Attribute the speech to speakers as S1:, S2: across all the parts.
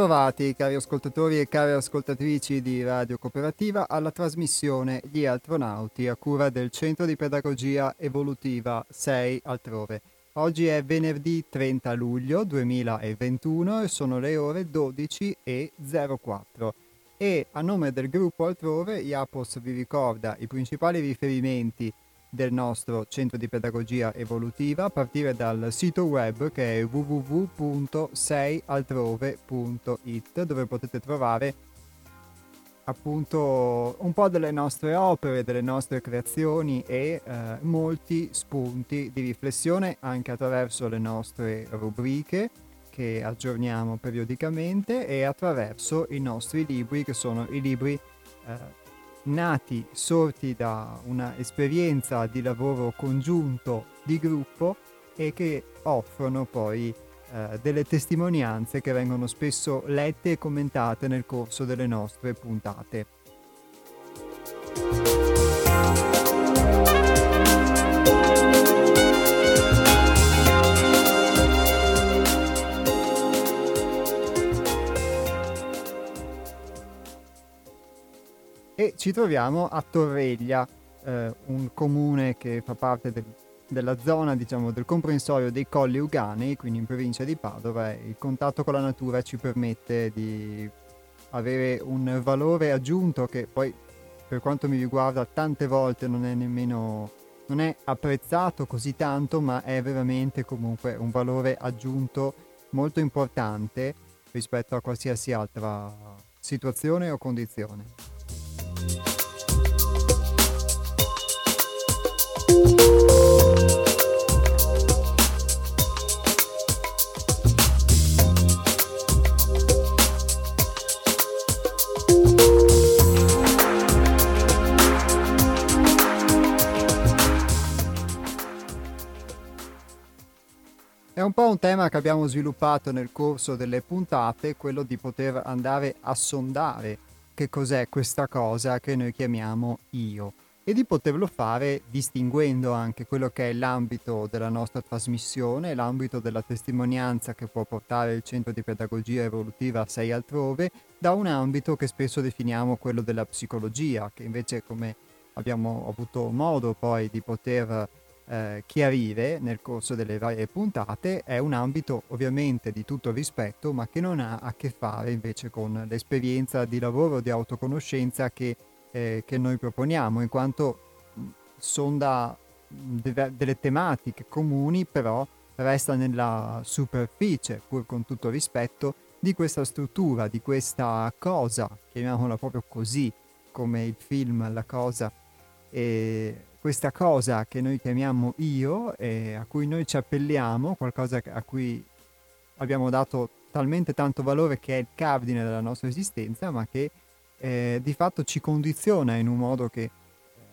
S1: Bentrovati cari ascoltatori e care ascoltatrici di Radio Cooperativa alla trasmissione Gli Astronauti a cura del Centro di Pedagogia Evolutiva 6 altrove. Oggi è venerdì 30 luglio 2021 e sono le ore 12.04 e a nome del gruppo altrove IAPOS vi ricorda i principali riferimenti del nostro centro di pedagogia evolutiva a partire dal sito web che è www.seialtrove.it dove potete trovare appunto un po' delle nostre opere, delle nostre creazioni e eh, molti spunti di riflessione anche attraverso le nostre rubriche che aggiorniamo periodicamente e attraverso i nostri libri che sono i libri eh, nati, sorti da una esperienza di lavoro congiunto di gruppo e che offrono poi eh, delle testimonianze che vengono spesso lette e commentate nel corso delle nostre puntate. E ci troviamo a Torreglia, eh, un comune che fa parte del, della zona diciamo, del comprensorio dei Colli Uganei, quindi in provincia di Padova, il contatto con la natura ci permette di avere un valore aggiunto che poi per quanto mi riguarda tante volte non è nemmeno non è apprezzato così tanto, ma è veramente comunque un valore aggiunto molto importante rispetto a qualsiasi altra situazione o condizione. È un po' un tema che abbiamo sviluppato nel corso delle puntate, quello di poter andare a sondare che cos'è questa cosa che noi chiamiamo io. E di poterlo fare distinguendo anche quello che è l'ambito della nostra trasmissione, l'ambito della testimonianza che può portare il centro di pedagogia evolutiva a sei altrove, da un ambito che spesso definiamo quello della psicologia, che invece come abbiamo avuto modo poi di poter eh, chiarire nel corso delle varie puntate è un ambito ovviamente di tutto rispetto ma che non ha a che fare invece con l'esperienza di lavoro di autoconoscenza che, eh, che noi proponiamo in quanto sonda de- delle tematiche comuni però resta nella superficie pur con tutto rispetto di questa struttura, di questa cosa, chiamiamola proprio così come il film La cosa. E questa cosa che noi chiamiamo io e a cui noi ci appelliamo, qualcosa a cui abbiamo dato talmente tanto valore che è il cardine della nostra esistenza, ma che eh, di fatto ci condiziona in un modo che, eh,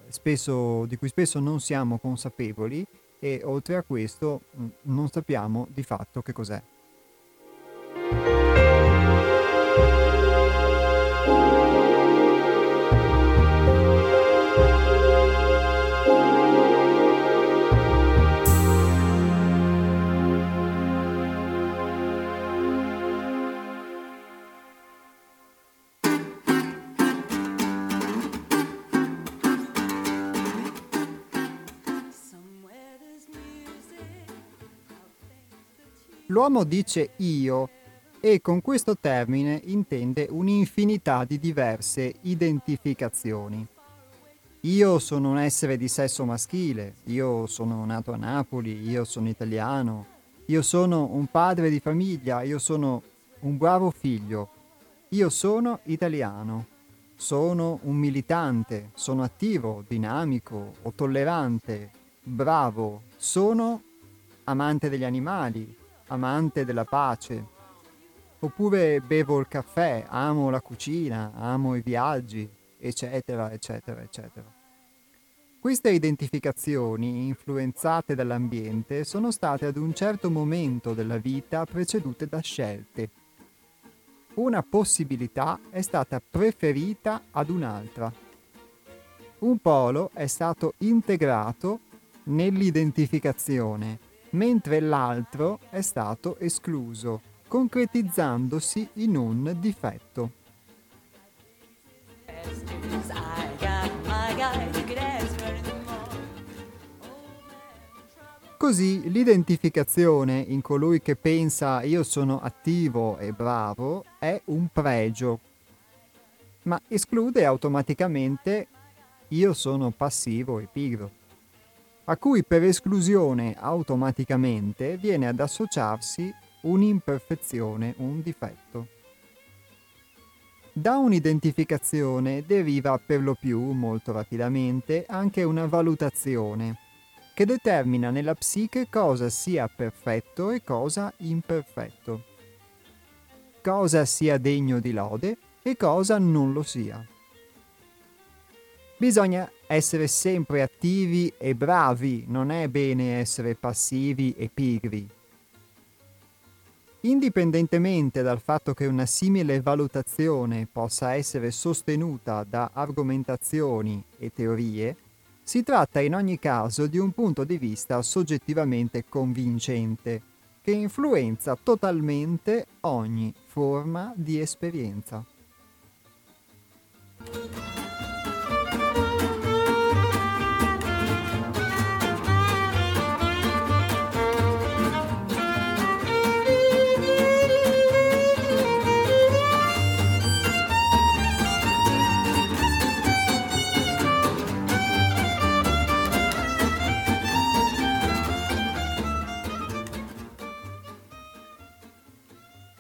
S1: spesso, di cui spesso non siamo consapevoli e oltre a questo mh, mm, non sappiamo di fatto che cos'è. L'uomo dice io e con questo termine intende un'infinità di diverse identificazioni. Io sono un essere di sesso maschile, io sono nato a Napoli, io sono italiano, io sono un padre di famiglia, io sono un bravo figlio, io sono italiano, sono un militante, sono attivo, dinamico o tollerante, bravo, sono amante degli animali, amante della pace. Oppure bevo il caffè, amo la cucina, amo i viaggi, eccetera, eccetera, eccetera. Queste identificazioni, influenzate dall'ambiente, sono state ad un certo momento della vita precedute da scelte. Una possibilità è stata preferita ad un'altra. Un polo è stato integrato nell'identificazione mentre l'altro è stato escluso concretizzandosi in un difetto. Così l'identificazione in colui che pensa io sono attivo e bravo è un pregio, ma esclude automaticamente io sono passivo e pigro, a cui per esclusione automaticamente viene ad associarsi un'imperfezione, un difetto. Da un'identificazione deriva per lo più, molto rapidamente, anche una valutazione che determina nella psiche cosa sia perfetto e cosa imperfetto, cosa sia degno di lode e cosa non lo sia. Bisogna essere sempre attivi e bravi, non è bene essere passivi e pigri. Indipendentemente dal fatto che una simile valutazione possa essere sostenuta da argomentazioni e teorie, si tratta in ogni caso di un punto di vista soggettivamente convincente, che influenza totalmente ogni forma di esperienza.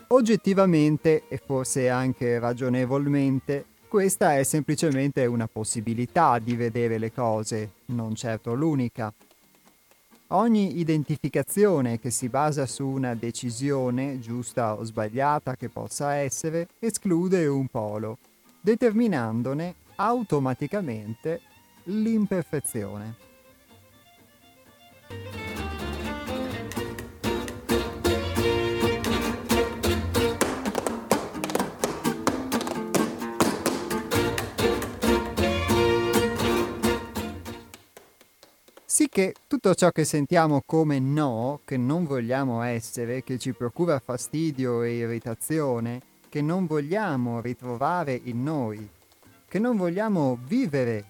S1: Oggettivamente e forse anche ragionevolmente, questa è semplicemente una possibilità di vedere le cose, non certo l'unica. Ogni identificazione che si basa su una decisione, giusta o sbagliata che possa essere, esclude un polo, determinandone automaticamente l'imperfezione. Sicché tutto ciò che sentiamo come no, che non vogliamo essere, che ci procura fastidio e irritazione, che non vogliamo ritrovare in noi, che non vogliamo vivere,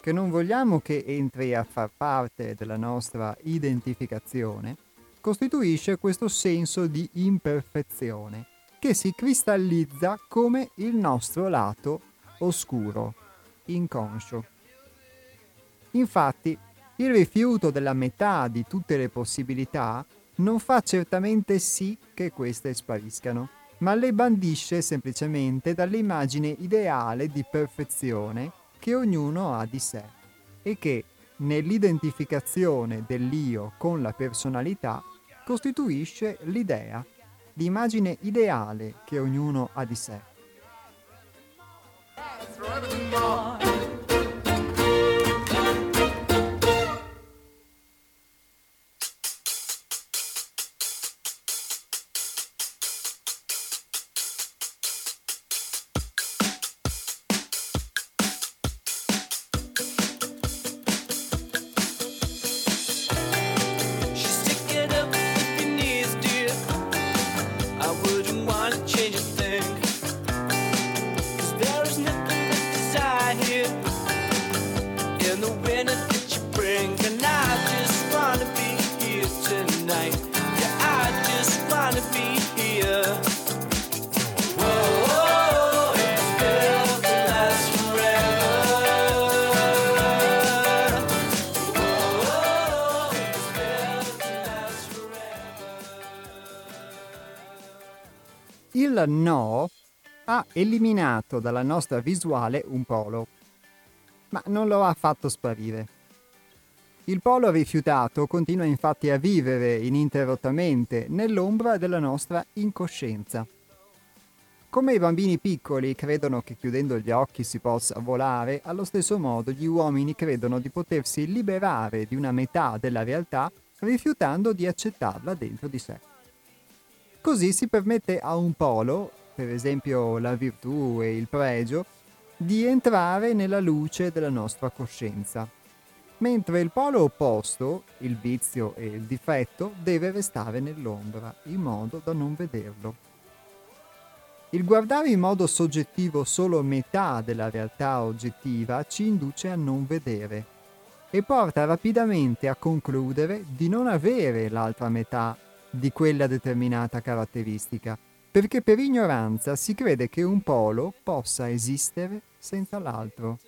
S1: che non vogliamo che entri a far parte della nostra identificazione, costituisce questo senso di imperfezione che si cristallizza come il nostro lato oscuro, inconscio. Infatti, il rifiuto della metà di tutte le possibilità non fa certamente sì che queste spariscano, ma le bandisce semplicemente dall'immagine ideale di perfezione che ognuno ha di sé e che, nell'identificazione dell'io con la personalità, costituisce l'idea, l'immagine ideale che ognuno ha di sé. Ha eliminato dalla nostra visuale un polo, ma non lo ha fatto sparire. Il polo rifiutato continua infatti a vivere ininterrottamente nell'ombra della nostra incoscienza. Come i bambini piccoli credono che chiudendo gli occhi si possa volare, allo stesso modo gli uomini credono di potersi liberare di una metà della realtà rifiutando di accettarla dentro di sé. Così si permette a un polo, per esempio la virtù e il pregio, di entrare nella luce della nostra coscienza, mentre il polo opposto, il vizio e il difetto, deve restare nell'ombra, in modo da non vederlo. Il guardare in modo soggettivo solo metà della realtà oggettiva ci induce a non vedere e porta rapidamente a concludere di non avere l'altra metà di quella determinata caratteristica, perché per ignoranza si crede che un polo possa esistere senza l'altro.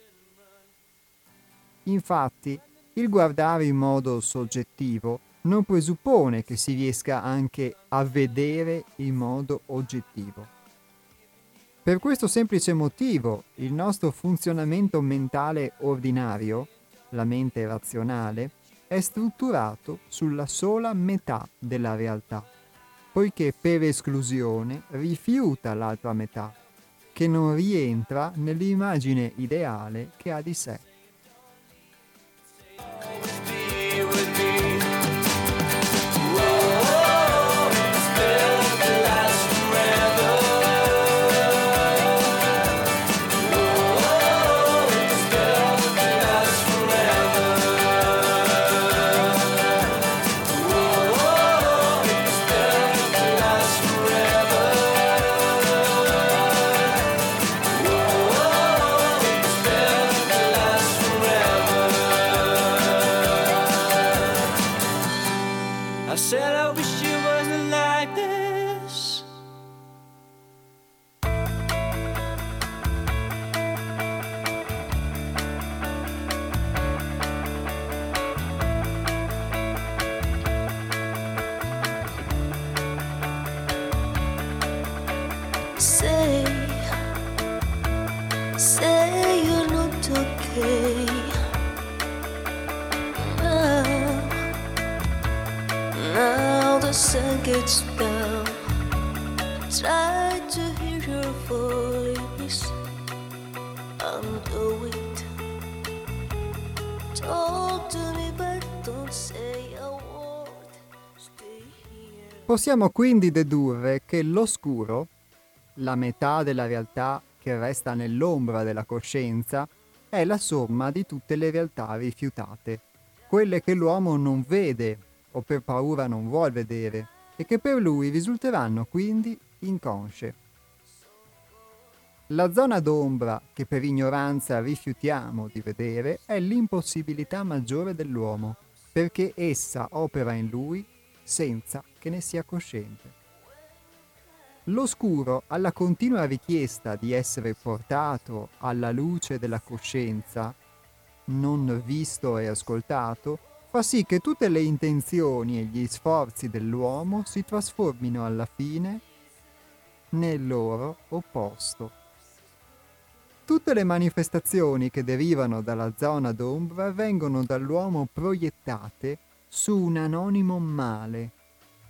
S1: Infatti, il guardare in modo soggettivo non presuppone che si riesca anche a vedere in modo oggettivo. Per questo semplice motivo, il nostro funzionamento mentale ordinario la mente razionale, è strutturato sulla sola metà della realtà, poiché per esclusione rifiuta l'altra metà, che non rientra nell'immagine ideale che ha di sé. Possiamo quindi dedurre che l'oscuro, la metà della realtà che resta nell'ombra della coscienza, è la somma di tutte le realtà rifiutate, quelle che l'uomo non vede o per paura non vuol vedere e che per lui risulteranno quindi inconsce. La zona d'ombra che per ignoranza rifiutiamo di vedere è l'impossibilità maggiore dell'uomo, perché essa opera in lui senza che ne sia cosciente. L'oscuro, alla continua richiesta di essere portato alla luce della coscienza, non visto e ascoltato, fa sì che tutte le intenzioni e gli sforzi dell'uomo si trasformino alla fine nel loro opposto. Tutte le manifestazioni che derivano dalla zona d'ombra vengono dall'uomo proiettate su un anonimo male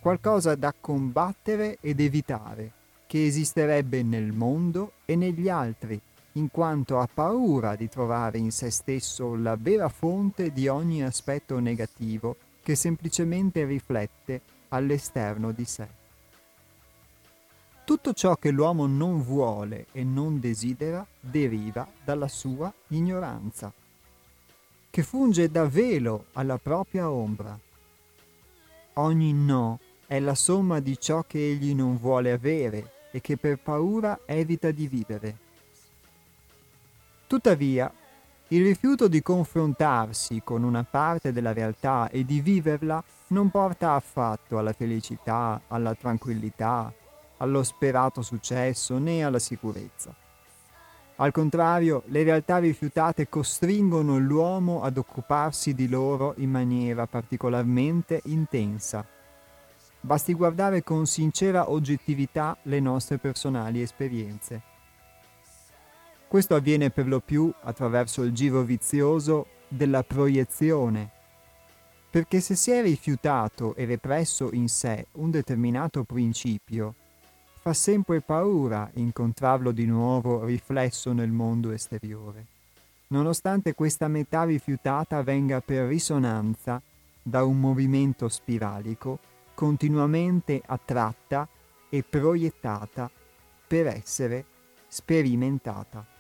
S1: qualcosa da combattere ed evitare, che esisterebbe nel mondo e negli altri, in quanto ha paura di trovare in se stesso la vera fonte di ogni aspetto negativo che semplicemente riflette all'esterno di sé. Tutto ciò che l'uomo non vuole e non desidera deriva dalla sua ignoranza, che funge da velo alla propria ombra. Ogni no è la somma di ciò che egli non vuole avere e che per paura evita di vivere. Tuttavia, il rifiuto di confrontarsi con una parte della realtà e di viverla non porta affatto alla felicità, alla tranquillità, allo sperato successo né alla sicurezza. Al contrario, le realtà rifiutate costringono l'uomo ad occuparsi di loro in maniera particolarmente intensa Basti guardare con sincera oggettività le nostre personali esperienze. Questo avviene per lo più attraverso il giro vizioso della proiezione, perché se si è rifiutato e represso in sé un determinato principio, fa sempre paura incontrarlo di nuovo riflesso nel mondo esteriore, nonostante questa metà rifiutata venga per risonanza da un movimento spiralico continuamente attratta e proiettata per essere sperimentata.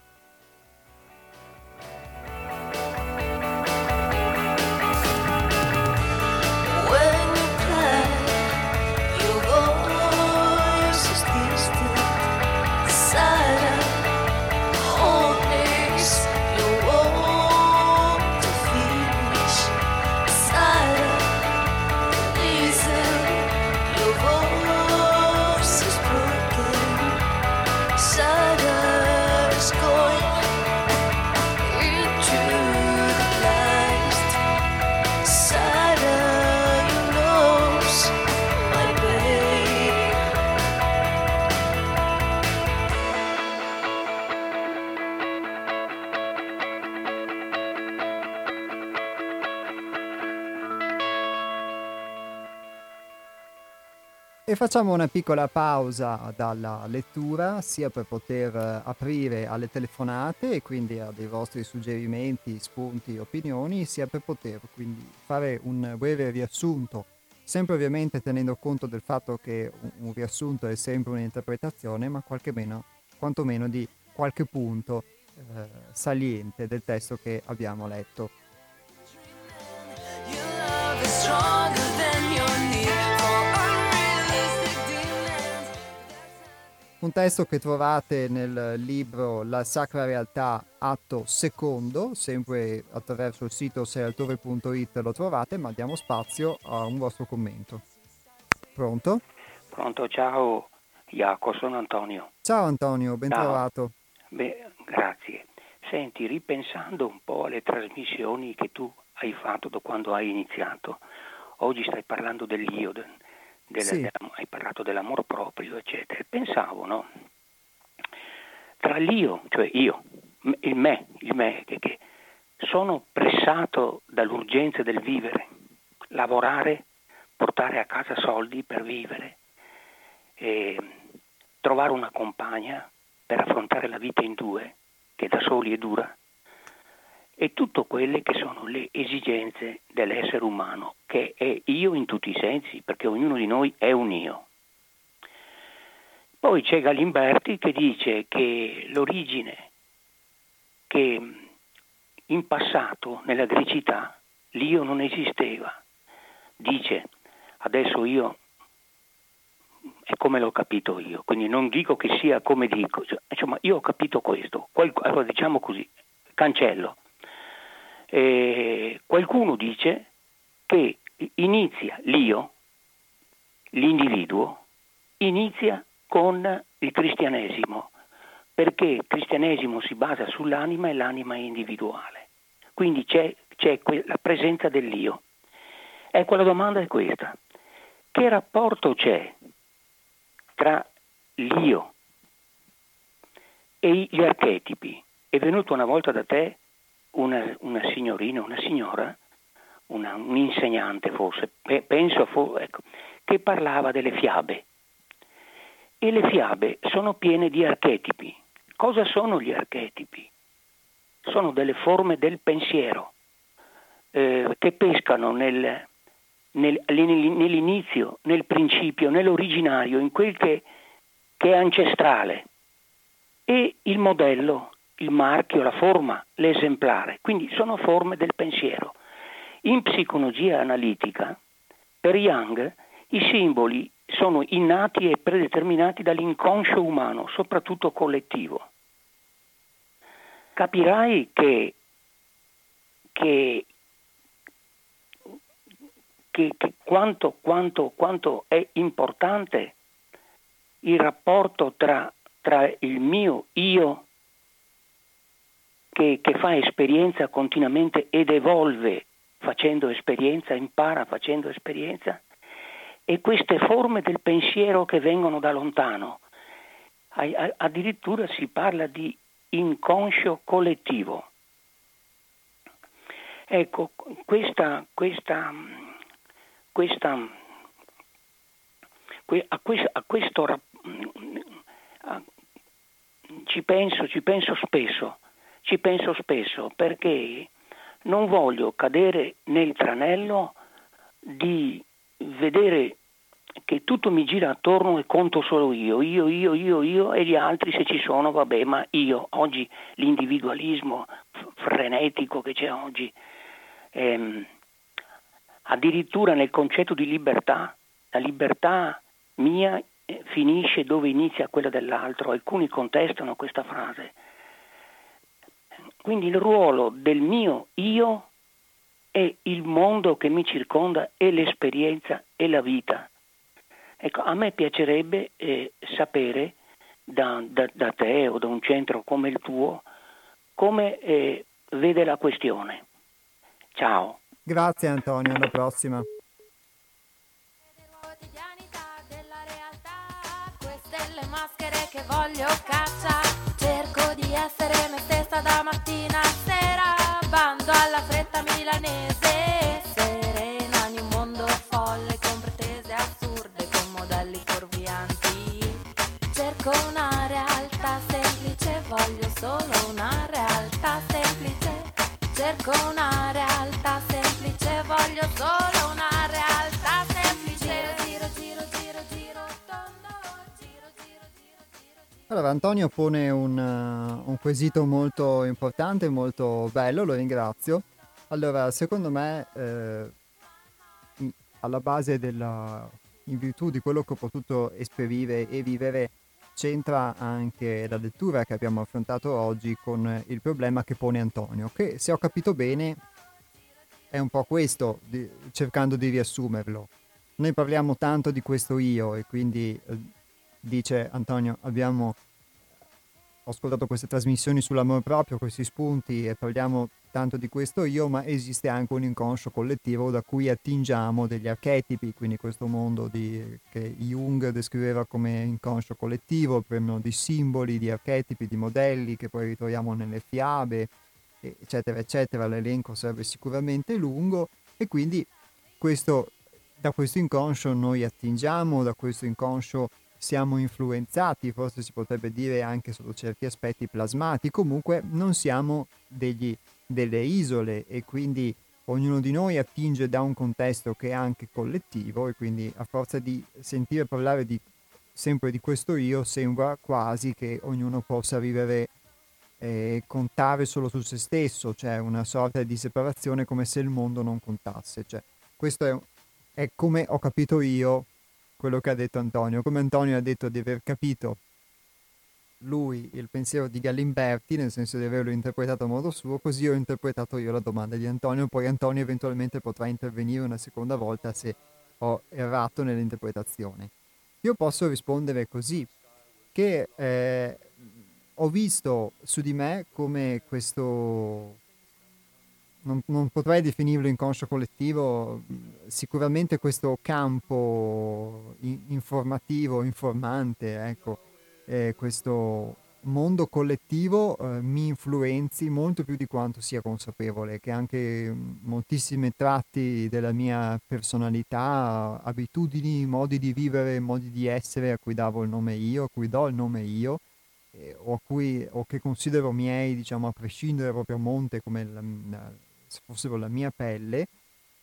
S1: Facciamo una piccola pausa dalla lettura, sia per poter eh, aprire alle telefonate e quindi a dei vostri suggerimenti, spunti, opinioni, sia per poter quindi fare un breve riassunto, sempre ovviamente tenendo conto del fatto che un, un riassunto è sempre un'interpretazione, ma meno, quantomeno di qualche punto eh, saliente del testo che abbiamo letto. Un testo che trovate nel libro La Sacra Realtà, atto secondo, sempre attraverso il sito sealtore.it lo trovate, ma diamo spazio a un vostro commento. Pronto?
S2: Pronto, ciao Iaco, sono Antonio.
S1: Ciao Antonio, ben ciao. trovato.
S2: Beh, grazie. Senti, ripensando un po' alle trasmissioni che tu hai fatto da quando hai iniziato, oggi stai parlando dell'io, del, sì. del, hai parlato dell'amor proprio, eccetera. Pensavo, no? Tra l'io, cioè io, il me, il me che, che sono pressato dall'urgenza del vivere, lavorare, portare a casa soldi per vivere, trovare una compagna per affrontare la vita in due, che da soli è dura, e tutte quelle che sono le esigenze dell'essere umano, che è io in tutti i sensi, perché ognuno di noi è un io. Poi c'è Galimberti che dice che l'origine, che in passato nella grecità l'io non esisteva. Dice, adesso io è come l'ho capito io, quindi non dico che sia come dico, insomma io ho capito questo, allora diciamo così, cancello eh, qualcuno dice che inizia l'io, l'individuo, inizia con il cristianesimo, perché il cristianesimo si basa sull'anima e l'anima è individuale. Quindi c'è, c'è que- la presenza dell'io. Ecco, la domanda è questa. Che rapporto c'è tra l'io e gli archetipi? È venuto una volta da te una, una signorina, una signora, una, un insegnante forse, penso, ecco, che parlava delle fiabe. E le fiabe sono piene di archetipi. Cosa sono gli archetipi? Sono delle forme del pensiero eh, che pescano nel, nel, nell'inizio, nel principio, nell'originario, in quel che, che è ancestrale. E il modello il marchio, la forma, l'esemplare, quindi sono forme del pensiero. In psicologia analitica, per Young, i simboli sono innati e predeterminati dall'inconscio umano, soprattutto collettivo. Capirai che, che, che, che quanto, quanto, quanto, è importante il rapporto tra, tra il mio io che, che fa esperienza continuamente ed evolve facendo esperienza, impara facendo esperienza, e queste forme del pensiero che vengono da lontano. Addirittura si parla di inconscio collettivo. Ecco, questa, questa, questa, a, questo, a questo a, ci penso, ci penso spesso ci penso spesso perché non voglio cadere nel tranello di vedere che tutto mi gira attorno e conto solo io, io, io, io, io e gli altri se ci sono, vabbè, ma io, oggi l'individualismo frenetico che c'è oggi, ehm, addirittura nel concetto di libertà, la libertà mia eh, finisce dove inizia quella dell'altro, alcuni contestano questa frase, quindi il ruolo del mio io è il mondo che mi circonda e l'esperienza e la vita. Ecco, a me piacerebbe eh, sapere da, da, da, te o da un centro come il tuo come eh, vede la questione. Ciao.
S1: Grazie Antonio, alla prossima. maschere che voglio cacciare Cerco di essere me stessa da mattina a sera, bando alla fretta milanese, serena in un mondo folle con pretese assurde, con modelli fuorvianti.
S3: Cerco una realtà semplice, voglio solo una realtà semplice, cerco una realtà semplice, voglio solo
S1: Allora, Antonio pone un, uh, un quesito molto importante, molto bello, lo ringrazio. Allora, secondo me, eh, alla base della, in virtù di quello che ho potuto esperire e vivere, c'entra anche la lettura che abbiamo affrontato oggi con il problema che pone Antonio, che se ho capito bene è un po' questo, di, cercando di riassumerlo. Noi parliamo tanto di questo io e quindi eh, dice Antonio abbiamo ho ascoltato queste trasmissioni sull'amore proprio, questi spunti e parliamo tanto di questo io, ma esiste anche un inconscio collettivo da cui attingiamo degli archetipi, quindi questo mondo di, che Jung descriveva come inconscio collettivo, prendono di simboli, di archetipi, di modelli che poi ritroviamo nelle fiabe, eccetera, eccetera. L'elenco sarebbe sicuramente lungo e quindi questo, da questo inconscio noi attingiamo, da questo inconscio siamo influenzati, forse si potrebbe dire anche sotto certi aspetti plasmati, comunque non siamo degli, delle isole e quindi ognuno di noi attinge da un contesto che è anche collettivo e quindi a forza di sentire parlare di, sempre di questo io sembra quasi che ognuno possa vivere e contare solo su se stesso, cioè una sorta di separazione come se il mondo non contasse. Cioè, questo è, è come ho capito io quello che ha detto Antonio. Come Antonio ha detto di aver capito lui il pensiero di Galimberti, nel senso di averlo interpretato a modo suo, così ho interpretato io la domanda di Antonio, poi Antonio eventualmente potrà intervenire una seconda volta se ho errato nell'interpretazione. Io posso rispondere così, che eh, ho visto su di me come questo non, non, potrei definirlo inconscio collettivo, sicuramente questo campo informativo, informante, ecco, eh, questo mondo collettivo eh, mi influenzi molto più di quanto sia consapevole, che anche moltissimi tratti della mia personalità, abitudini, modi di vivere, modi di essere a cui davo il nome io, a cui do il nome io, eh, o, cui, o, che considero miei, diciamo, a prescindere proprio a monte come la, se fossero la mia pelle,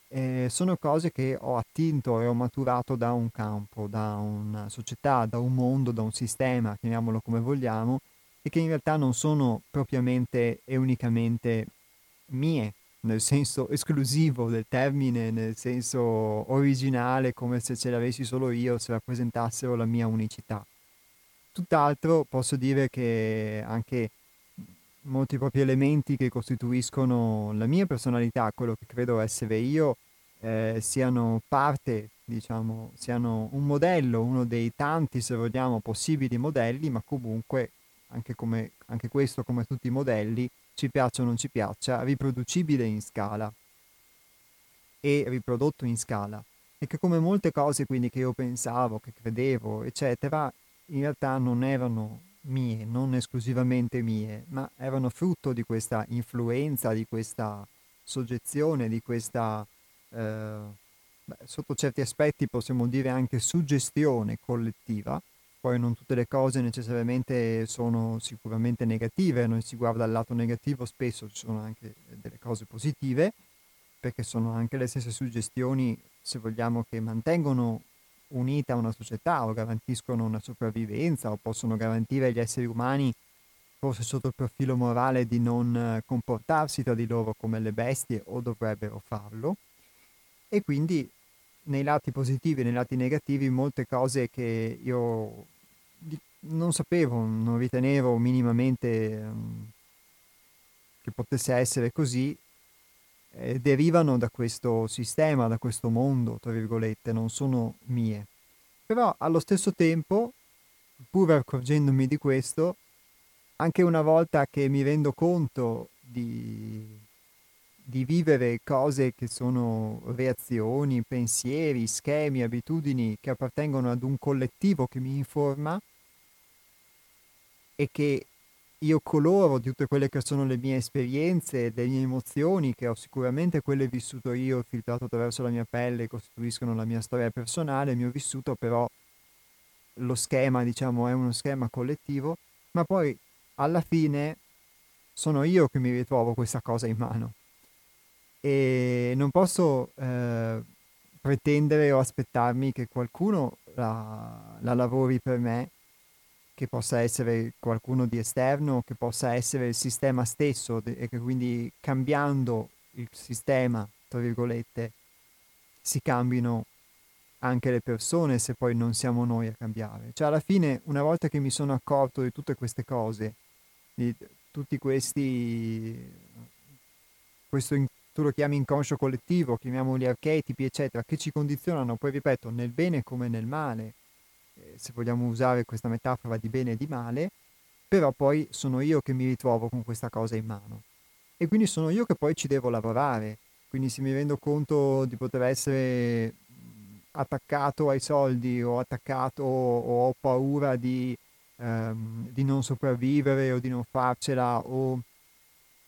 S1: eh, sono cose che ho attinto e ho maturato da un campo, da una società, da un mondo, da un sistema, chiamiamolo come vogliamo, e che in realtà non sono propriamente e unicamente mie, nel senso esclusivo del termine, nel senso originale, come se ce l'avessi solo io, se rappresentassero la mia unicità. Tutt'altro posso dire che anche molti propri elementi che costituiscono la mia personalità, quello che credo essere io, eh, siano parte, diciamo, siano un modello, uno dei tanti, se vogliamo, possibili modelli, ma comunque, anche, come, anche questo, come tutti i modelli, ci piaccia o non ci piaccia, riproducibile in scala e riprodotto in scala. E che come molte cose quindi che io pensavo, che credevo, eccetera, in realtà non erano mie, non esclusivamente mie, ma erano frutto di questa influenza, di questa soggezione, di questa, eh, beh, sotto certi aspetti possiamo dire anche suggestione collettiva. Poi non tutte le cose necessariamente sono sicuramente negative, noi si guarda al lato negativo, spesso ci sono anche delle cose positive, perché sono anche le stesse suggestioni, se vogliamo, che mantengono unita a una società o garantiscono una sopravvivenza o possono garantire agli esseri umani, forse sotto il profilo morale, di non eh, comportarsi tra di loro come le bestie o dovrebbero farlo. E quindi nei lati positivi e nei lati negativi molte cose che io non sapevo, non ritenevo minimamente um, che potesse essere così, eh, derivano da questo sistema, da questo mondo, tra virgolette, non sono mie. Però allo stesso tempo, pur accorgendomi di questo, anche una volta che mi rendo conto di, di vivere cose che sono reazioni, pensieri, schemi, abitudini che appartengono ad un collettivo che mi informa e che io coloro di tutte quelle che sono le mie esperienze, le mie emozioni, che ho sicuramente quelle vissute io, filtrato attraverso la mia pelle, costituiscono la mia storia personale, il mio vissuto, però lo schema, diciamo, è uno schema collettivo, ma poi alla fine sono io che mi ritrovo questa cosa in mano. e non posso eh, pretendere o aspettarmi che qualcuno la, la lavori per me, che possa essere qualcuno di esterno, che possa essere il sistema stesso e che quindi cambiando il sistema, tra virgolette, si cambino anche le persone se poi non siamo noi a cambiare. Cioè alla fine, una volta che mi sono accorto di tutte queste cose, di tutti questi, questo, tu lo chiami inconscio collettivo, chiamiamoli archetipi, eccetera, che ci condizionano, poi ripeto, nel bene come nel male, se vogliamo usare questa metafora di bene e di male, però poi sono io che mi ritrovo con questa cosa in mano. E quindi sono io che poi ci devo lavorare. Quindi se mi rendo conto di poter essere attaccato ai soldi o attaccato o ho paura di, ehm, di non sopravvivere o di non farcela o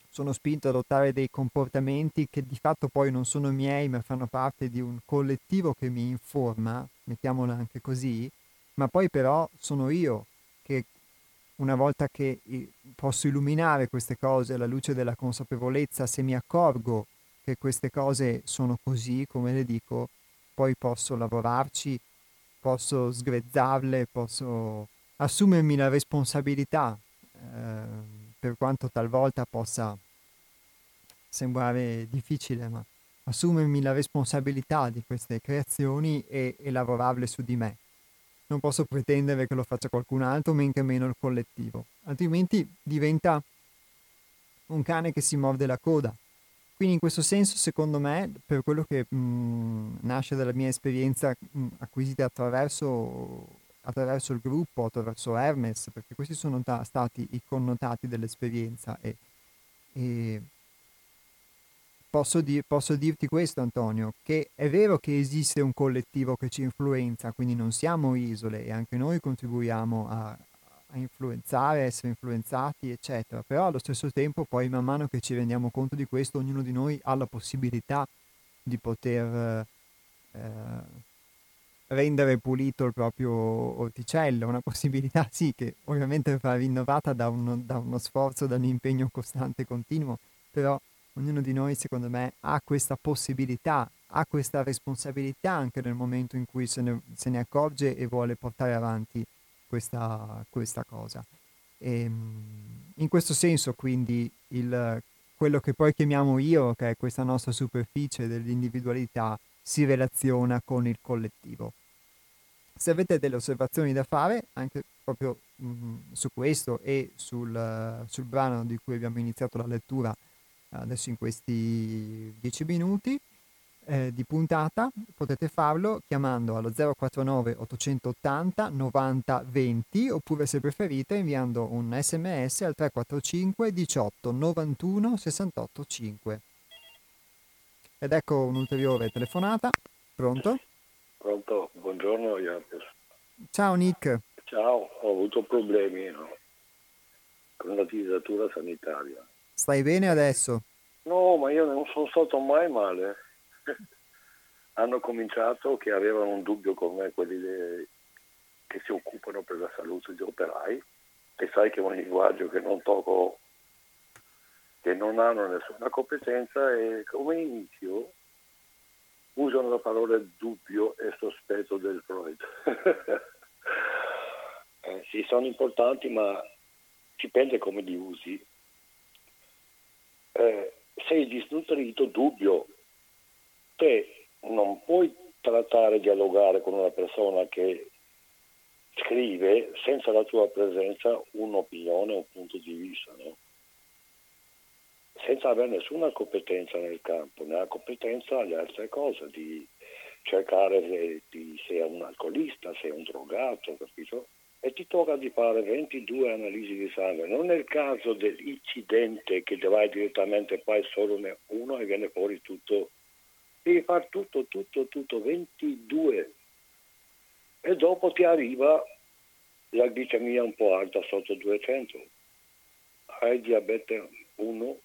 S1: sono spinto ad adottare dei comportamenti che di fatto poi non sono miei ma fanno parte di un collettivo che mi informa, mettiamola anche così, ma poi però sono io che una volta che posso illuminare queste cose alla luce della consapevolezza, se mi accorgo che queste cose sono così, come le dico, poi posso lavorarci, posso sgrezzarle, posso assumermi la responsabilità, eh, per quanto talvolta possa sembrare difficile, ma assumermi la responsabilità di queste creazioni e, e lavorarle su di me. Non posso pretendere che lo faccia qualcun altro, men che meno il collettivo, altrimenti diventa un cane che si morde la coda. Quindi in questo senso, secondo me, per quello che mh, nasce dalla mia esperienza mh, acquisita attraverso, attraverso, il gruppo, attraverso Hermes, perché questi sono ta- stati i connotati dell'esperienza e, e posso, di- posso dirti questo Antonio, che è vero che esiste un collettivo che ci influenza, quindi non siamo isole e anche noi contribuiamo a, a influenzare, essere influenzati, eccetera. Però allo stesso tempo, poi man mano che ci rendiamo conto di questo, ognuno di noi ha la possibilità di poter eh, rendere pulito il proprio orticello, una possibilità sì che ovviamente va rinnovata da uno, da uno sforzo, da un impegno costante e continuo, però ognuno di noi secondo me ha questa possibilità, ha questa responsabilità anche nel momento in cui se ne, se ne accorge e vuole portare avanti questa, questa cosa. E, ehm, in questo senso quindi il, quello che poi chiamiamo io, che è questa nostra superficie dell'individualità, si relaziona con il collettivo. Se avete delle osservazioni da fare, anche proprio mh, mm, su questo e sul, sul, brano di cui abbiamo iniziato la lettura adesso in questi dieci minuti, eh, di puntata potete farlo chiamando allo 049 880 90 20 oppure se preferite inviando un sms al 345 18 91 68 5 ed ecco un'ulteriore telefonata. Pronto?
S4: pronto buongiorno Iapis
S1: ciao Nick.
S4: Ciao ho avuto problemi no? con la disattura sanitaria
S1: stai bene adesso?
S4: no ma io non sono stato mai male hanno cominciato che avevano un dubbio con me quelli de, che si occupano per la salute degli operai e sai che è un linguaggio che non tocco che non hanno nessuna competenza e come inizio usano la parola dubbio e sospetto del Freud. eh, sì, sono importanti, ma dipende come li usi. Eh, sei disnutrito, dubbio, te non puoi trattare, dialogare con una persona che scrive senza la tua presenza un'opinione, un punto di vista, no? senza avere nessuna competenza nel campo, né la competenza alle altre cose, di cercare se, di, se è un alcolista, se è un drogato, capito? E ti tocca di fare 22 analisi di sangue. Non nel caso dell'incidente che vai direttamente, fai solo uno e viene fuori tutto. Devi fare tutto, tutto, tutto, 22 e dopo ti arriva la glicemia un po' alta sotto 200 hai diabete 1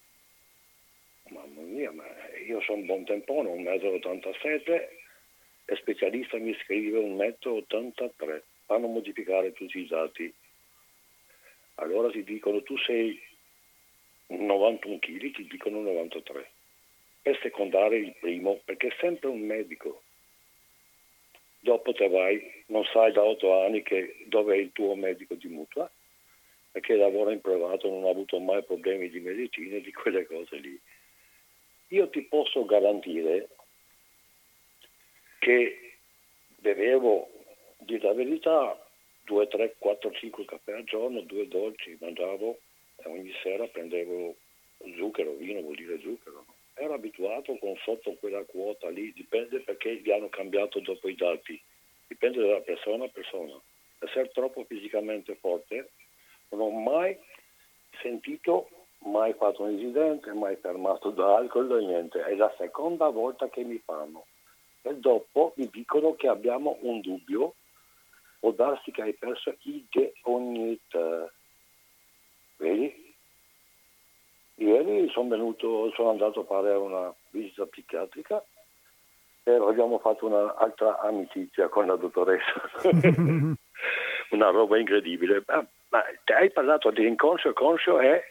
S4: mamma mia ma io sono buon tempone 1,87 m e specialista mi scrive 1,83 m fanno modificare tutti i dati allora ti dicono tu sei 91 kg ti dicono 93 per secondare il primo, perché è sempre un medico. Dopo te vai, non sai da otto anni che dove è il tuo medico di mutua, perché lavora in privato, non ha avuto mai problemi di medicina e di quelle cose lì. Io ti posso garantire che bevevo, di la verità, 2, 3, 4, 5 caffè al giorno, due dolci, mangiavo e ogni sera prendevo zucchero, vino vuol dire zucchero. Ero abituato con sotto quella quota lì, dipende perché li hanno cambiato dopo i dati, dipende da persona a persona. Essere troppo fisicamente forte, non ho mai sentito, mai fatto un incidente, mai fermato da alcol, niente. È la seconda volta che mi fanno. E dopo mi dicono che abbiamo un dubbio, può darsi che hai perso igeonite. Vedi? Ieri sono venuto, sono andato a fare una visita psichiatrica e abbiamo fatto un'altra amicizia con la dottoressa. una roba incredibile. Ma, ma hai parlato di inconscio, conscio è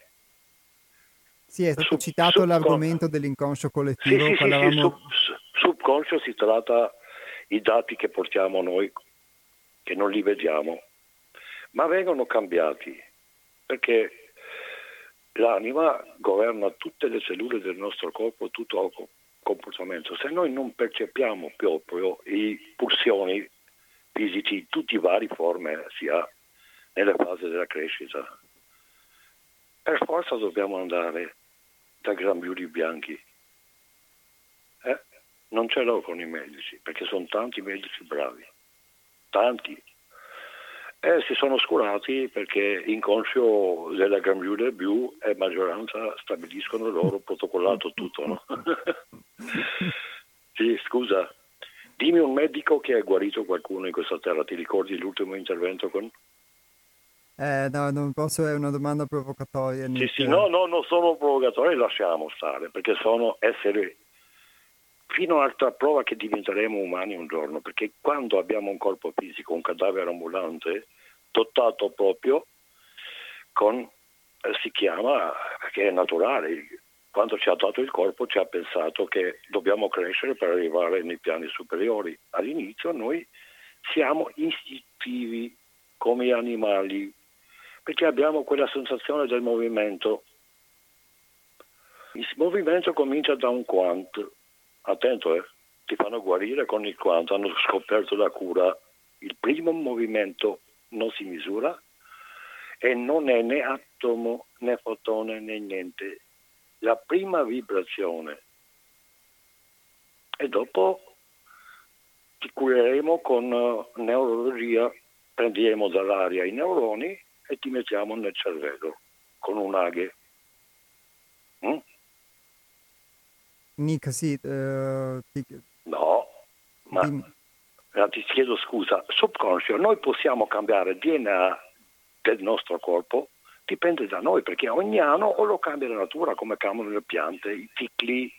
S1: Sì, è stato
S4: Sub-
S1: citato
S4: subcon-
S1: l'argomento dell'inconscio
S4: Sì,
S1: collettivo.
S4: sì, sì, sì,
S1: parlavamo-
S4: sub- subconscio si tratta i dati che portiamo noi, che non li vediamo, ma vengono cambiati, perché l'anima governa tutte le cellule del nostro corpo, tutto il co- comportamento. Se noi non percepiamo proprio i pulsioni fisici in tutte le varie forme, sia nelle fasi della crescita, per forza dobbiamo andare da grambiuli bianchi. Eh? Non ce l'ho con i medici, perché sono tanti medici bravi, tanti. E si sono scurati perché inconscio della grambiule blu e maggioranza stabiliscono il loro protocollato tutto. No? sì, scusa, dimmi un medico che ha guarito qualcuno in questa terra, ti ricordi l'ultimo intervento con...
S1: Eh, no, non posso, è una domanda provocatoria.
S4: Sì, sì, no, no, non sono provocatori, lasciamo stare, perché sono esseri fino all'altra prova che diventeremo umani un giorno, perché quando abbiamo un corpo fisico, un cadavere ambulante, dotato proprio con, eh, si chiama, perché è naturale, quando ci ha dato il corpo ci ha pensato che dobbiamo crescere per arrivare nei piani superiori. All'inizio noi siamo istintivi come animali, perché abbiamo quella sensazione del movimento. Il movimento comincia da un quant, attento, eh, ti fanno guarire con il quant, hanno scoperto la cura. Il primo movimento non si misura e non è né atomo né fotone né niente. La prima vibrazione e dopo ti cureremo con eh, neurologia, prendiamo dall'aria i neuroni e ti mettiamo nel cervello con un aghe. Mm?
S1: Nick, sì, eh, ti-
S4: No, ma
S1: dimmi.
S4: eh, ti chiedo scusa, subconscio, noi possiamo cambiare il DNA del nostro corpo, dipende da noi, perché ogni anno o lo cambia la natura come cambiano le piante, i cicli,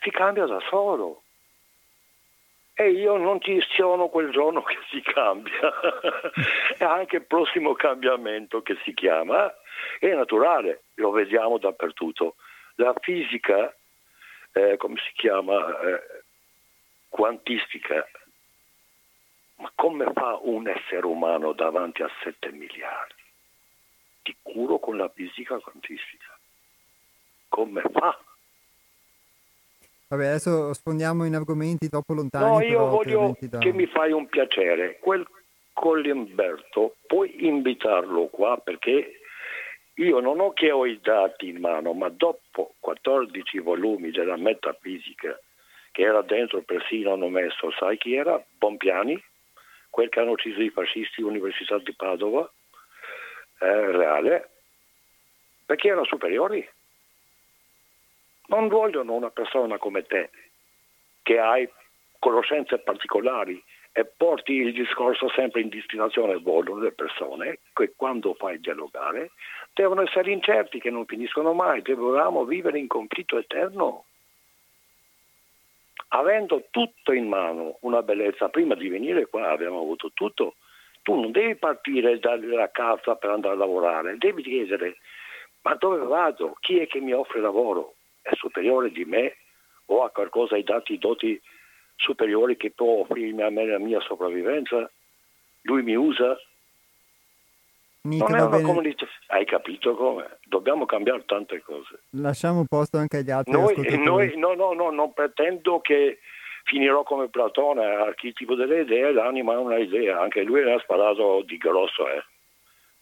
S4: si cambia da solo. E io non ci sono quel giorno che si cambia, e anche il prossimo cambiamento che si chiama è naturale, lo vediamo dappertutto. La fisica, eh, come si chiama, eh, quantistica, ma come fa un essere umano davanti a 7 miliardi? Ti curo con la fisica quantistica. Come fa?
S1: Vabbè, adesso sfondiamo in argomenti troppo lontani.
S4: No, io voglio
S1: da-
S4: che mi fai un piacere. Quel Collimberto, puoi invitarlo qua perché io non ho che ho i dati in mano, ma dopo 14 volumi della metafisica che era dentro persino hanno messo, sai chi era? Bompiani, quel che hanno ucciso i fascisti all'Università di Padova, eh, reale, perché erano superiori. Non vogliono una persona come te, che hai conoscenze particolari e porti il discorso sempre in destinazione, vogliono le persone che quando fai dialogare devono essere incerti che non finiscono mai, dobbiamo vivere in conflitto eterno. Avendo tutto in mano, una bellezza, prima di venire qua abbiamo avuto tutto, tu non devi partire dalla casa per andare a lavorare, devi chiedere ma dove vado? Chi è che mi offre lavoro? è superiore di me o ha qualcosa ai dati doti superiori che può offrirmi a me la mia sopravvivenza? Lui mi usa?
S1: Nick,
S4: non è una comunità. Hai capito come? Dobbiamo cambiare tante cose.
S1: Lasciamo posto anche agli altri
S4: Noi, noi- no, no, no, non pretendo che finirò come Platone, archetipo delle idee, l'anima ha una idea, anche lui ne ha sparato di grosso, eh.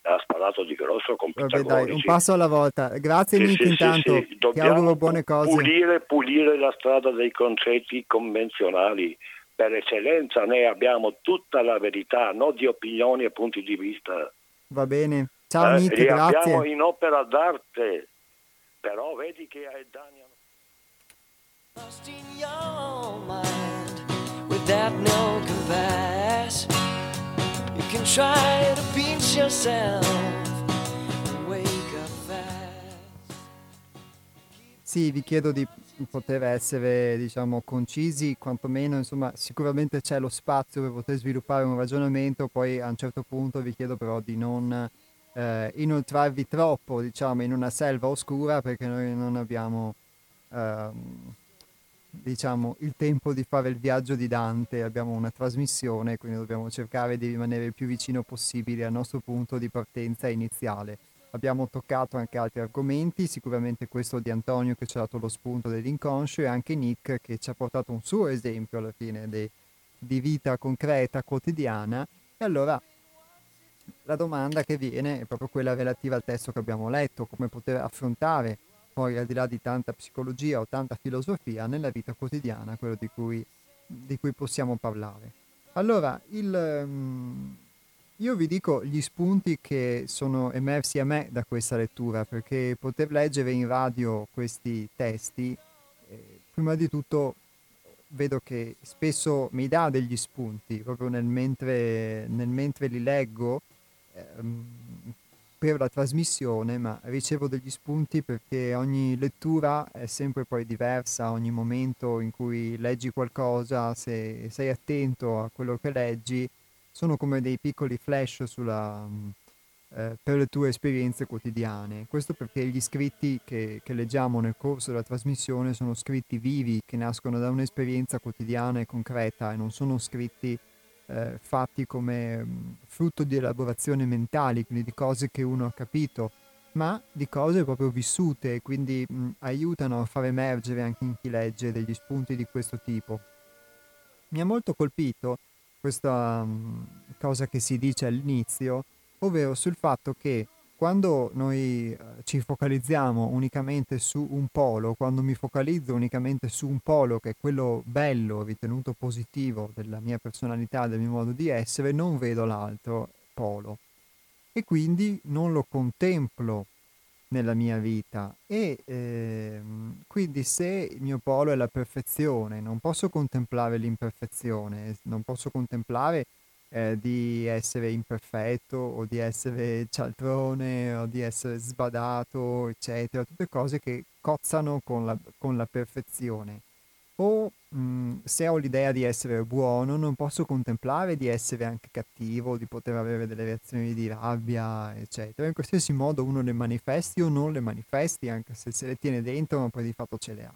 S4: Ha sparato di grosso con
S1: Vabbè, dai, un passo alla volta. Grazie
S4: Sì,
S1: Nick
S4: sì, sì,
S1: intanto,
S4: sì.
S1: ti
S4: Dobbiamo
S1: auguro buone cose.
S4: Pulire, pulire la strada dei concetti convenzionali. Per eccellenza ne abbiamo tutta la verità, non di opinioni e punti di vista.
S1: Va bene. Ciao
S4: Eh,
S1: Nick,
S4: li abbiamo
S1: grazie.
S4: in opera d'arte, però vedi che danni hanno-
S5: Lost in your mind without no compass. You can try to pinch
S1: Sì, vi chiedo di poter essere, diciamo, concisi, quantomeno, insomma, sicuramente c'è lo spazio per poter sviluppare un ragionamento, poi a un certo punto vi chiedo però di non eh, inoltrarvi troppo, diciamo, in una selva oscura perché noi non abbiamo, ehm, diciamo, il tempo di fare il viaggio di Dante, abbiamo una trasmissione, quindi dobbiamo cercare di rimanere il più vicino possibile al nostro punto di partenza iniziale. Abbiamo toccato anche altri argomenti, sicuramente questo di Antonio che ci ha dato lo spunto dell'inconscio e anche Nick che ci ha portato un suo esempio alla fine de- di vita concreta, quotidiana. E allora la domanda che viene è proprio quella relativa al testo che abbiamo letto, come poter affrontare poi al di là di tanta psicologia o tanta filosofia nella vita quotidiana, quello di cui, di cui possiamo parlare. Allora, il, ehm, io vi dico gli spunti che sono emersi a me da questa lettura, perché poter leggere in radio questi testi, eh, prima di tutto vedo che spesso mi dà degli spunti, proprio nel mentre, nel mentre li leggo, ehm, per la trasmissione, ma ricevo degli spunti perché ogni lettura è sempre poi diversa, ogni momento in cui leggi qualcosa, se sei attento a quello che leggi, sono come dei piccoli flash sulla, eh, per le tue esperienze quotidiane. Questo perché gli scritti che, che leggiamo nel corso della trasmissione sono scritti vivi, che nascono da un'esperienza quotidiana e concreta e non sono scritti eh, fatti come mh, frutto di elaborazioni mentali, quindi di cose che uno ha capito, ma di cose proprio vissute quindi mh, aiutano a far emergere anche in chi legge degli spunti di questo tipo. Mi ha molto colpito questa mh, cosa che si dice all'inizio, ovvero sul fatto che quando noi eh, ci focalizziamo unicamente su un polo, quando mi focalizzo unicamente su un polo che è quello bello, ritenuto positivo della mia personalità, del mio modo di essere, non vedo l'altro polo. E quindi non lo contemplo nella mia vita. E ehm, quindi se il mio polo è la perfezione, non posso contemplare l'imperfezione, non posso contemplare eh, di essere imperfetto o di essere cialtrone o di essere sbadato, eccetera, tutte cose che cozzano con la, con la perfezione. O mh, se ho l'idea di essere buono, non posso contemplare di essere anche cattivo, di poter avere delle reazioni di rabbia, eccetera. In qualsiasi modo uno le manifesti o non le manifesti, anche se se le tiene dentro, ma poi di fatto ce le ha.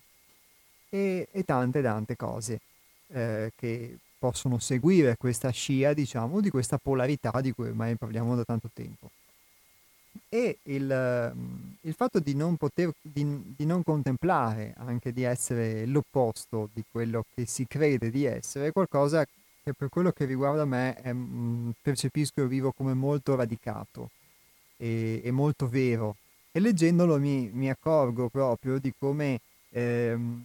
S1: E, e tante tante cose eh, che possono seguire questa scia, diciamo, di questa polarità di cui ormai parliamo da tanto tempo. E il, ehm, il fatto di non poter, di, di non contemplare, anche di essere l'opposto di quello che si crede di essere, è qualcosa che per quello che riguarda me è, mm, percepisco e vivo come molto radicato e, e molto vero. E leggendolo mi, mi accorgo proprio di come ehm,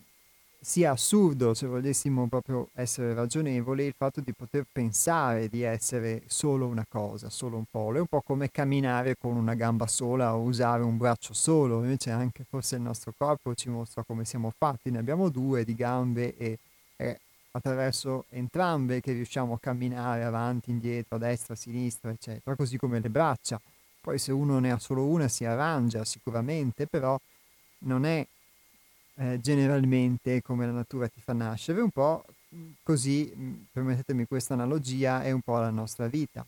S1: sia assurdo, se volessimo proprio essere ragionevoli, il fatto di poter pensare di essere solo una cosa, solo un polo. È un po' come camminare con una gamba sola o usare un braccio solo, invece anche forse il nostro corpo ci mostra come siamo fatti, ne abbiamo due di gambe e è attraverso entrambe che riusciamo a camminare avanti, indietro, a destra, a sinistra, eccetera, così come le braccia. Poi se uno ne ha solo una si arrangia sicuramente, però non è eh, generalmente come la natura ti fa nascere, un po' così, mh, permettetemi questa analogia, è un po' la nostra vita.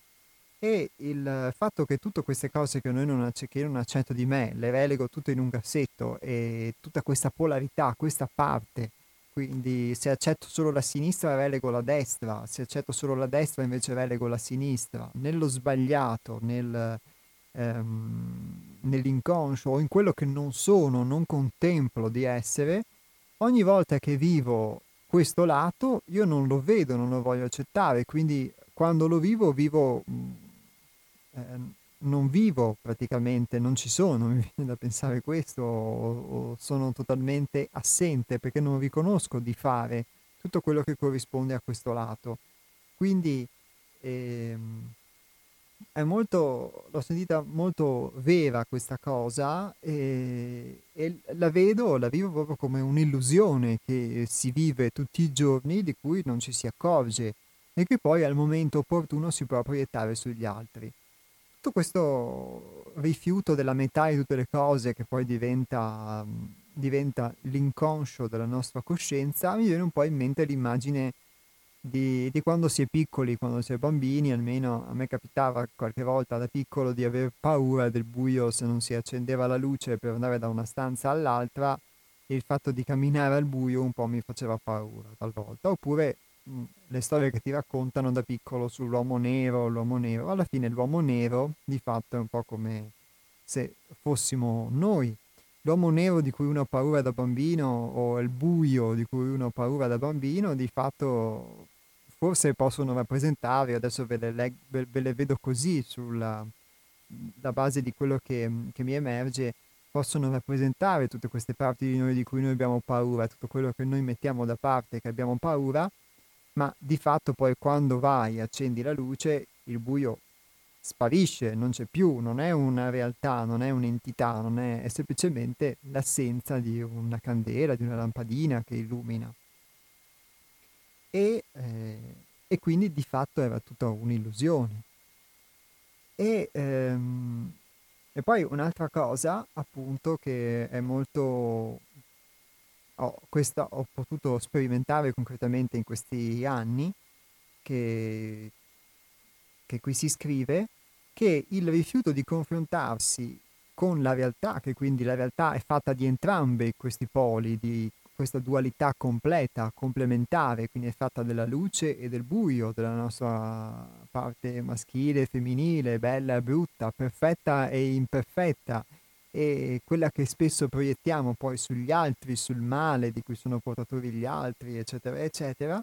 S1: E il fatto che tutte queste cose che, non, acc- che io non accetto di me, le relego tutte in un cassetto e tutta questa polarità, questa parte, quindi se accetto solo la sinistra relego la destra, se accetto solo la destra invece relego la sinistra, nello sbagliato, nel, ehm, nell'inconscio o in quello che non sono, non contemplo di essere, ogni volta che vivo questo lato io non lo vedo, non lo voglio accettare, quindi quando lo vivo vivo, eh, non vivo praticamente, non ci sono, mi viene da pensare questo, o, o sono totalmente assente perché non riconosco di fare tutto quello che corrisponde a questo lato. Quindi ehm, è molto, l'ho sentita molto vera questa cosa e, e, la vedo, la vivo proprio come un'illusione che si vive tutti i giorni di cui non ci si accorge e che poi al momento opportuno si può proiettare sugli altri. Tutto questo rifiuto della metà di tutte le cose che poi diventa, diventa l'inconscio della nostra coscienza, mi viene un po' in mente l'immagine di, di, quando si è piccoli, quando si è bambini, almeno a me capitava qualche volta da piccolo di aver paura del buio se non si accendeva la luce per andare da una stanza all'altra e il fatto di camminare al buio un po' mi faceva paura talvolta, oppure mh, le storie che ti raccontano da piccolo sull'uomo nero, l'uomo nero, alla fine l'uomo nero di fatto è un po' come se fossimo noi. L'uomo nero di cui uno ha paura da bambino o il buio di cui uno ha paura da bambino, di fatto forse possono rappresentare, adesso ve le, leg- ve le vedo così sulla base di quello che, che, mi emerge, possono rappresentare tutte queste parti di noi di cui noi abbiamo paura, tutto quello che noi mettiamo da parte, che abbiamo paura, ma di fatto poi quando vai e accendi la luce, il buio sparisce, non c'è più, non è una realtà, non è un'entità, non è, è semplicemente l'assenza di una candela, di una lampadina che illumina e, eh, e quindi di fatto era tutta un'illusione. E, ehm, e poi un'altra cosa, appunto, che è molto... Oh, questa ho potuto sperimentare concretamente in questi anni, che, che qui si scrive, che il rifiuto di confrontarsi con la realtà, che quindi la realtà è fatta di entrambi questi poli, di questa dualità completa, complementare, quindi è fatta della luce e del buio, della nostra parte maschile e femminile, bella e brutta, perfetta e imperfetta, e quella che spesso proiettiamo poi sugli altri, sul male di cui sono portatori gli altri, eccetera, eccetera,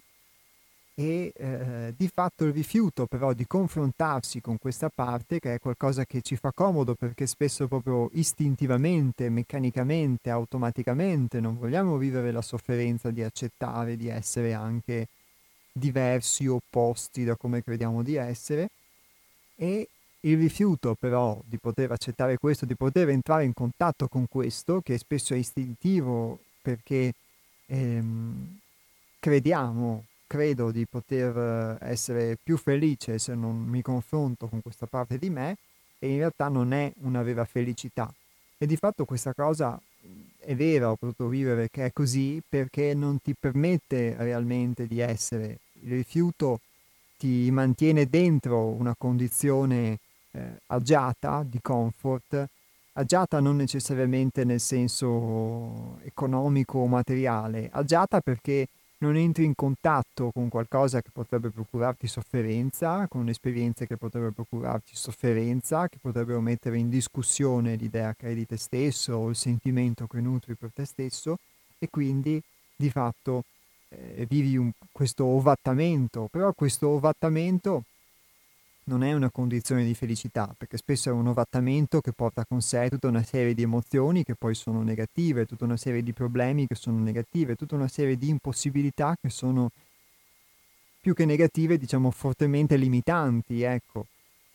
S1: e eh, di fatto il rifiuto però di confrontarsi con questa parte che è qualcosa che ci fa comodo perché spesso proprio istintivamente, meccanicamente, automaticamente non vogliamo vivere la sofferenza di accettare di essere anche diversi, opposti da come crediamo di essere. E il rifiuto però di poter accettare questo, di poter entrare in contatto con questo che spesso è istintivo perché ehm, crediamo credo di poter eh, essere più felice se non mi confronto con questa parte di me e in realtà non è una vera felicità. E di fatto questa cosa è vera, ho potuto vivere che è così perché non ti permette realmente di essere. Il rifiuto ti mantiene dentro una condizione eh, agiata, di comfort, agiata non necessariamente nel senso economico o materiale, agiata perché non entri in contatto con qualcosa che potrebbe procurarti sofferenza, con esperienze che potrebbero procurarti sofferenza, che potrebbero mettere in discussione l'idea che hai di te stesso o il sentimento che nutri per te stesso e quindi di fatto eh, vivi un, questo ovattamento, però questo ovattamento non è una condizione di felicità, perché spesso è un ovattamento che porta con sé tutta una serie di emozioni che poi sono negative, tutta una serie di problemi che sono negative, tutta una serie di impossibilità che sono più che negative, diciamo fortemente limitanti, ecco.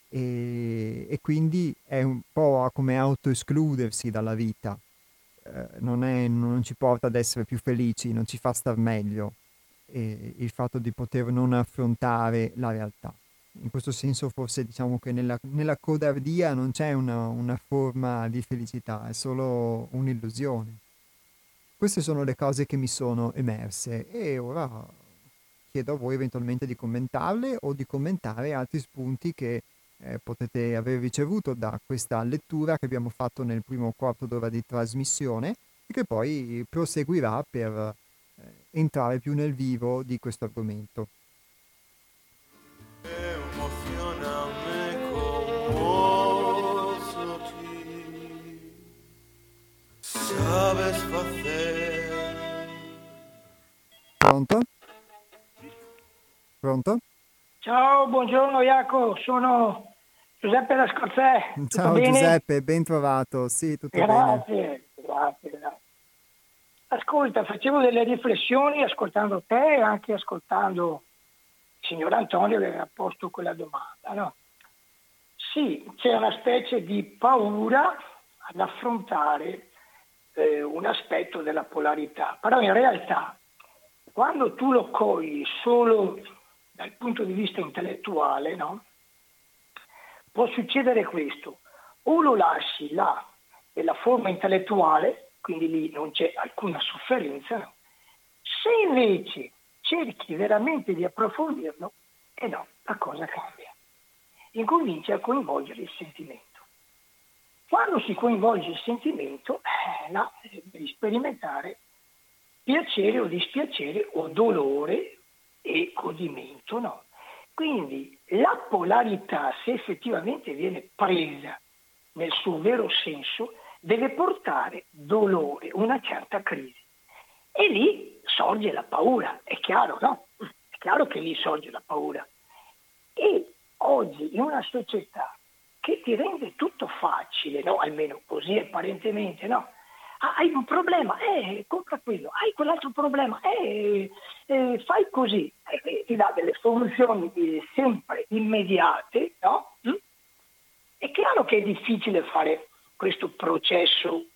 S1: E, e quindi è un po' come autoescludersi dalla vita, eh, non, è, non ci porta ad essere più felici, non ci fa star meglio eh, il fatto di poter non affrontare la realtà in questo senso forse diciamo che nella, nella codardia non c'è una, una, forma di felicità, è solo un'illusione. Queste sono le cose che mi sono emerse e ora chiedo a voi eventualmente di commentarle o di commentare altri spunti che eh, potete aver ricevuto da questa lettura che abbiamo fatto nel primo quarto d'ora di trasmissione e che poi proseguirà per eh, entrare più nel vivo di questo argomento.
S6: Emocioname
S1: Pronto? Pronto?
S7: Ciao, buongiorno Iaco, sono Giuseppe da Scorzè.
S1: Ciao
S7: bene?
S1: Giuseppe, ben trovato. Sì, tutto bene.
S7: Grazie, grazie, grazie. Ascolta, facevo delle riflessioni ascoltando te e anche ascoltando il signor Antonio che aveva posto quella domanda. No? Sì, c'è una specie di paura ad affrontare eh, un aspetto della polarità, però in realtà quando tu lo cogli solo dal punto di vista intellettuale, no? può succedere questo, o lo lasci là nella forma intellettuale, quindi lì non c'è alcuna sofferenza, no? se invece cerchi veramente di approfondirlo, e no, la cosa cambia. Incomincia a coinvolgere il sentimento. Quando si coinvolge il sentimento, eh, là devi sperimentare piacere o dispiacere o dolore e godimento, no? Quindi la polarità, se effettivamente viene presa nel suo vero senso, deve portare dolore, una certa crisi. E lì sorge la paura, è chiaro, no? È chiaro che lì sorge la paura. E oggi in una società che ti rende tutto facile, no? Almeno così apparentemente, no? Ah, hai un problema, eh, compra quello, hai quell'altro problema, eh, eh, fai così, eh, ti dà delle soluzioni eh, sempre immediate, no? Mm? È chiaro che è difficile fare questo processo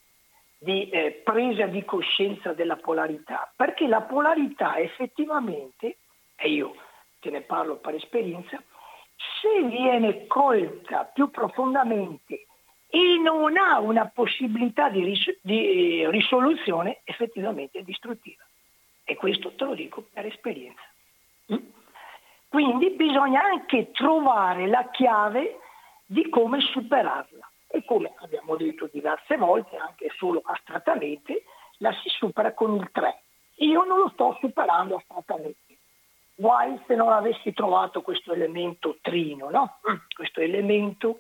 S7: di eh, presa di coscienza della polarità, perché la polarità effettivamente, e io te ne parlo per esperienza, se viene colta più profondamente e non ha una possibilità di, ris- di risoluzione effettivamente distruttiva. E questo te lo dico per esperienza. Mm? Quindi bisogna anche trovare la chiave di come superarla. E come abbiamo detto diverse volte, anche solo astrattamente, la si supera con il 3. Io non lo sto superando astrattamente. Guai se non avessi trovato questo elemento trino, no? Questo elemento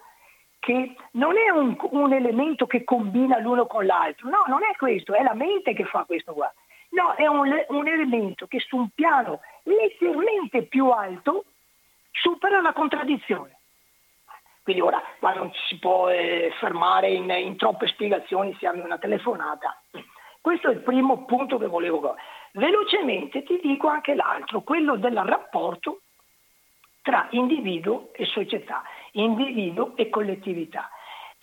S7: che non è un, un, elemento che combina l'uno con l'altro, no, non è questo, è la mente che fa questo qua. No, è un, un elemento che su un piano leggermente più alto supera la contraddizione. Quindi ora qua non ci si può eh, fermare in, in, troppe spiegazioni, siamo in una telefonata. Questo è il primo punto che volevo. Velocemente ti dico anche l'altro, quello del rapporto tra individuo e società, individuo e collettività.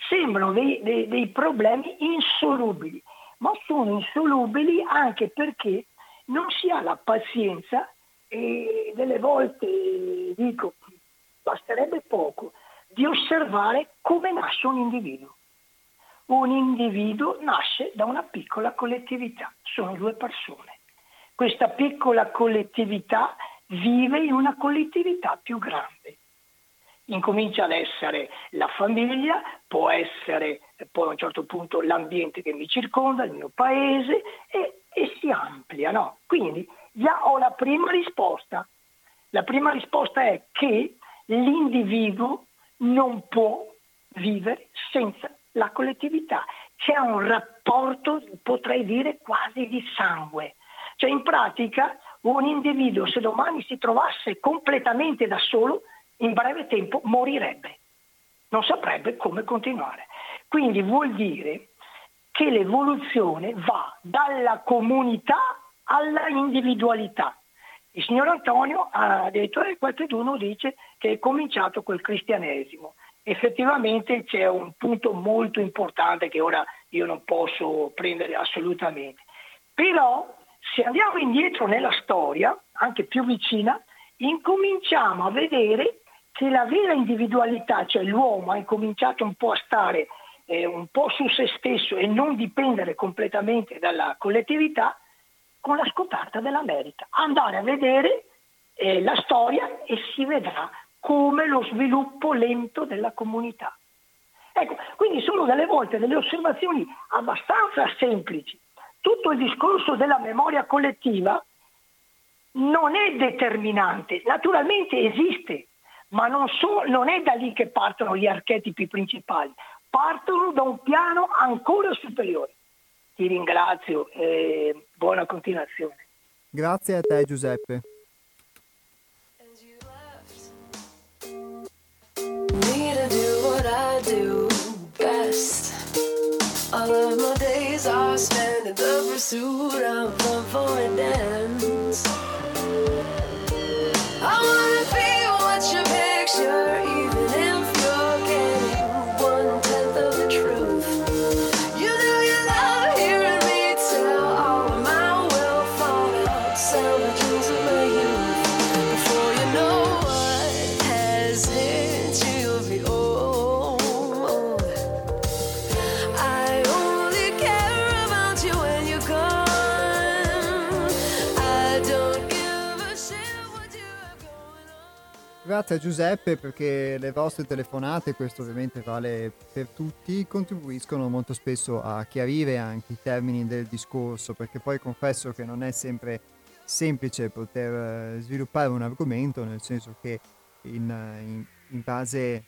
S7: Sembrano dei, dei, dei problemi insolubili, ma sono insolubili anche perché non si ha la pazienza e delle volte dico basterebbe poco di osservare come nasce un individuo. Un individuo nasce da una piccola collettività, sono due persone. Questa piccola collettività vive in una collettività più grande. Incomincia ad essere la famiglia, può essere poi a un certo punto l'ambiente che mi circonda, il mio paese e, e si amplia. No? Quindi già ho la prima risposta. La prima risposta è che l'individuo non può vivere senza la collettività. C'è un rapporto, potrei dire, quasi di sangue. Cioè in pratica un individuo se domani si trovasse completamente da solo, in breve tempo morirebbe, non saprebbe come continuare. Quindi vuol dire che l'evoluzione va dalla comunità alla individualità. Il signor Antonio e qualcuno dice che è cominciato col cristianesimo. Effettivamente c'è un punto molto importante che ora io non posso prendere assolutamente. Però se andiamo indietro nella storia, anche più vicina, incominciamo a vedere che la vera individualità, cioè l'uomo ha incominciato un po' a stare eh, un po' su se stesso e non dipendere completamente dalla collettività, con la scoperta dell'America. Andare a vedere eh, la storia e si vedrà come lo sviluppo lento della comunità. Ecco, quindi sono delle volte delle osservazioni abbastanza semplici. Tutto il discorso della memoria collettiva non è determinante, naturalmente esiste, ma non, so- non è da lì che partono gli archetipi principali, partono da un piano ancora superiore. Ti ringrazio e buona continuazione.
S1: Grazie a te Giuseppe.
S5: All of my days are spent in the pursuit of a dance.
S1: Grazie a Giuseppe perché le vostre telefonate, questo ovviamente vale per tutti, contribuiscono molto spesso a chiarire anche i termini del discorso, perché poi confesso che non è sempre semplice poter eh, sviluppare un argomento, nel senso che in, in- in base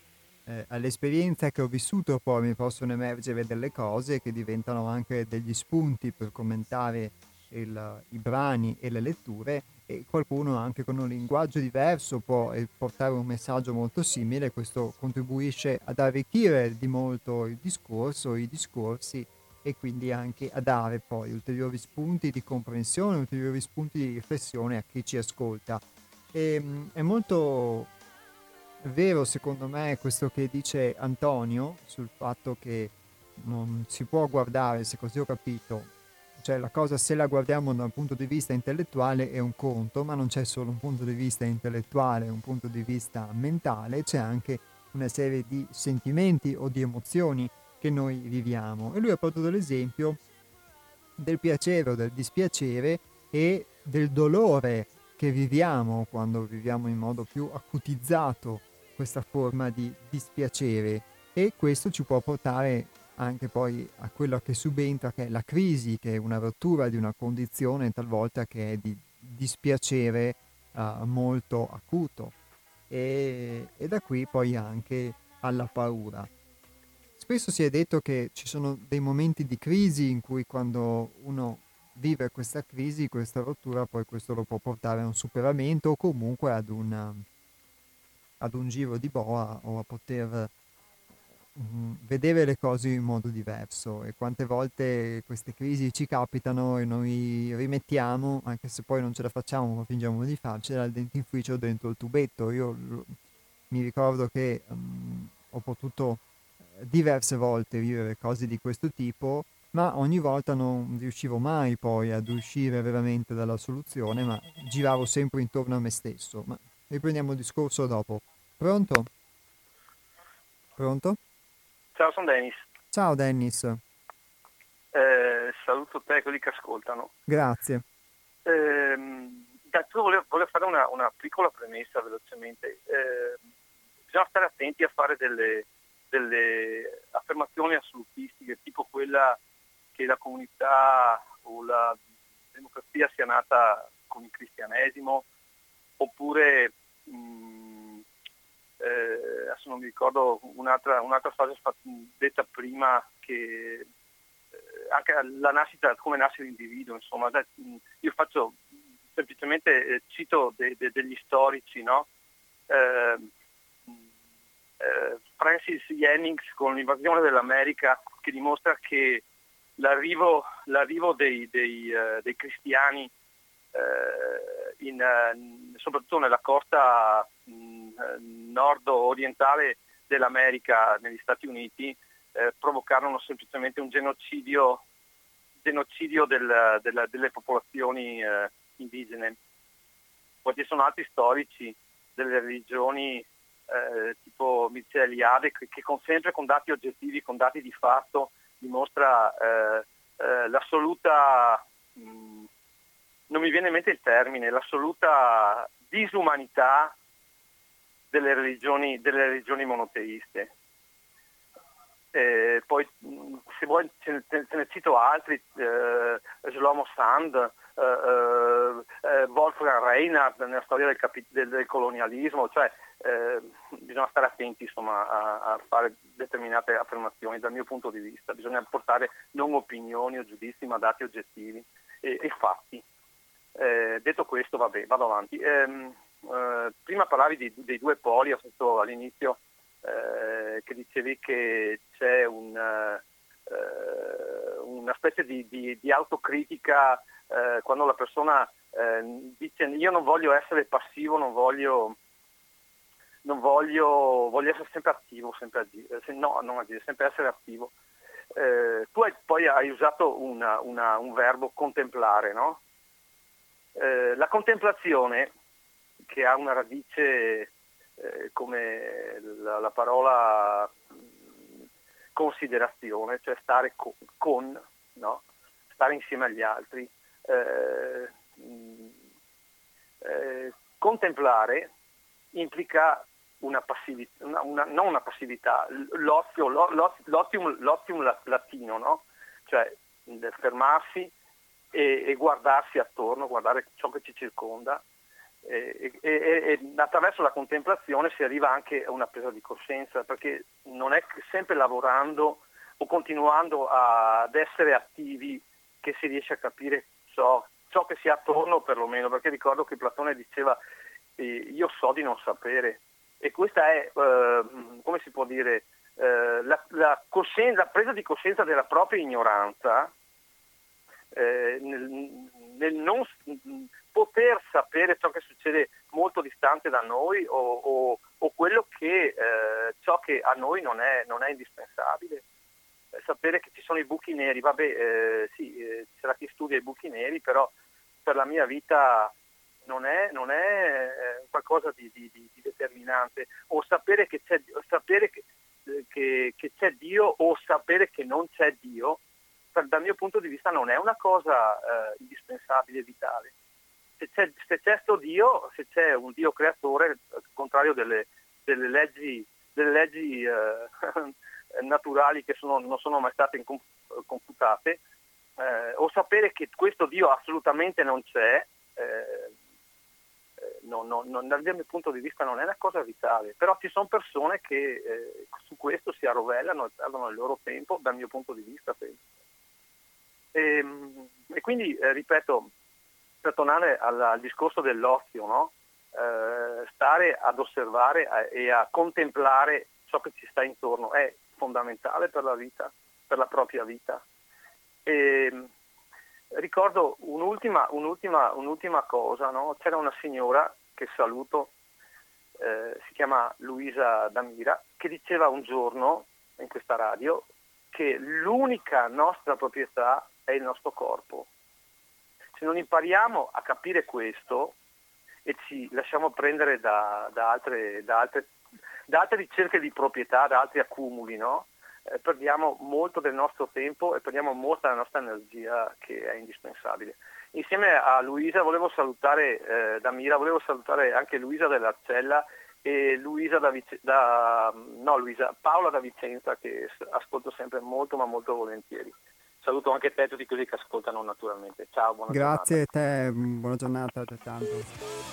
S1: eh, all'esperienza che ho vissuto poi mi possono emergere delle cose che diventano anche degli spunti per commentare il- i brani e le letture e qualcuno anche con un linguaggio diverso può eh, portare un messaggio molto simile, questo contribuisce ad arricchire di molto il discorso, i discorsi e quindi anche a dare poi ulteriori spunti di comprensione, ulteriori spunti di riflessione a chi ci ascolta. E, mh, è molto vero secondo me questo che dice Antonio sul fatto che non si può guardare, se così ho capito, cioè la cosa se la guardiamo da un punto di vista intellettuale è un conto, ma non c'è solo un punto di vista intellettuale, un punto di vista mentale, c'è anche una serie di sentimenti o di emozioni che noi viviamo. E lui ha portato l'esempio del piacere o del dispiacere e del dolore che viviamo quando viviamo in modo più acutizzato questa forma di dispiacere e questo ci può portare anche poi a quello che subentra che è la crisi, che è una rottura di una condizione talvolta che è di dispiacere eh, molto acuto e, e da qui poi anche alla paura. Spesso si è detto che ci sono dei momenti di crisi in cui quando uno vive questa crisi, questa rottura, poi questo lo può portare a un superamento o comunque ad, una, ad un giro di boa o a poter mm, vedere le cose in modo diverso e quante volte queste crisi ci capitano e noi rimettiamo, anche se poi non ce la facciamo ma fingiamo di farcela, il dentifricio dentro il tubetto. Io l- mi ricordo che mm, ho potuto eh, diverse volte vivere cose di questo tipo, ma ogni volta non riuscivo mai poi ad uscire veramente dalla soluzione, ma giravo sempre intorno a me stesso. Ma riprendiamo il discorso dopo. Pronto? Pronto?
S8: Ciao, sono Dennis.
S1: Ciao Dennis,
S8: Eh, saluto te e quelli che ascoltano.
S1: grazie.
S8: Intanto volevo, volevo fare una, una piccola premessa velocemente. Eh, bisogna stare attenti a fare delle, delle affermazioni assolutistiche, tipo quella che la comunità o la democrazia sia nata con il cristianesimo, oppure eh, non mi ricordo un'altra, un'altra frase detta prima che eh, anche la nascita, come nasce l'individuo, insomma, io faccio semplicemente eh, cito de- de- degli storici, no? Eh, eh, Francis Jennings con l'invasione dell'America che dimostra che l'arrivo, l'arrivo dei, dei, eh, dei cristiani eh, in, soprattutto nella costa mh, nord-orientale dell'America, negli Stati Uniti, eh, provocarono semplicemente un genocidio, genocidio del- della- delle popolazioni eh, indigene. Poi ci sono altri storici delle religioni eh, tipo Mircea Eliade che, che con, sempre con dati oggettivi, con dati di fatto, dimostra eh, eh, l'assoluta, mh, non mi viene in mente il termine, l'assoluta disumanità delle religioni, delle religioni monoteiste. Eh, poi se vuoi ce ne, te ne cito altri, eh, Shlomo Sand, eh, eh, eh, Wolfgang Reinhardt nella storia del, capi- del- del colonialismo, cioè eh, bisogna stare attenti insomma, a, a fare determinate affermazioni dal mio punto di vista, bisogna portare non opinioni o giudizi ma dati oggettivi e, e fatti. Detto questo, vabbè, vado avanti. Eh, prima parlavi di- dei due poli, ho sentito all'inizio eh, che dicevi che c'è un, eh, una specie di, di- di autocritica eh, quando la persona eh, dice io non voglio essere passivo, non voglio, non voglio, voglio essere sempre attivo, sempre agire, se- no, non agire, sempre essere attivo. Tu hai, poi hai usato una- una- un verbo contemplare, no? La contemplazione, che ha una radice eh, come la, la parola considerazione, cioè stare co- con, no? stare insieme agli altri. Eh, mh, eh, contemplare implica una passività, una- una- non una passività, l'ozio, l'o- l'o- l'otium, l'otium la- latino, no? cioè fermarsi e, e guardarsi attorno, guardare ciò che ci circonda e, e- e- attraverso la contemplazione si arriva anche a una presa di coscienza perché non è sempre lavorando o continuando a- ad essere attivi che si riesce a capire ciò, ciò che si ha attorno perlomeno perché ricordo che Platone diceva eh, io so di non sapere e questa è eh, come si può dire eh, la, la la presa di coscienza della propria ignoranza eh, nel, nel non poter sapere ciò che succede molto distante da noi o, o- o quello che eh, ciò che a noi non è, non è indispensabile. Eh, sapere che ci sono i buchi neri, vabbè, eh, sì, eh, c'era chi studia i buchi neri, però per la mia vita non è, non è eh, qualcosa di, di- di- determinante. O sapere che c'è, sapere che, eh, che- che c'è Dio o sapere che non c'è Dio, per- dal mio punto di vista non è una cosa indispensabile vitale. Se c'è, se c'è sto Dio, se c'è un Dio creatore, al contrario delle, delle leggi, delle leggi eh, naturali che sono- non sono mai state computate, eh, o sapere che questo Dio assolutamente non c'è, eh, eh, no- no- no- dal mio punto di vista non è una cosa vitale, però ci sono persone che eh, su questo si arrovellano e perdono il loro tempo, dal mio punto di vista penso. E, e quindi, eh, ripeto, per tornare al, al discorso dell'ozio, no? Eh, stare ad osservare eh, e a contemplare ciò che ci sta intorno è fondamentale per la vita, per la propria vita. E, ricordo un'ultima, un'ultima, un'ultima cosa, no? c'era una signora che saluto, eh, si chiama Luisa Damira, che diceva un giorno in questa radio che l'unica nostra proprietà è il nostro corpo. Se non impariamo a capire questo e ci lasciamo prendere da, da altre, da altre- da altre ricerche di proprietà, da altri accumuli, no? Eh, perdiamo molto del nostro tempo e perdiamo molta della nostra energia che è indispensabile. Insieme a Luisa volevo salutare eh, Damira, volevo salutare anche Luisa dell'Arcella e Luisa da, Vice- da- no, Luisa, Paola da Vicenza che ascolto sempre molto ma molto volentieri. Saluto anche te e tutti quelli che ascoltano naturalmente. Ciao, buona
S1: Grazie a te, mm, buona giornata altrettanto.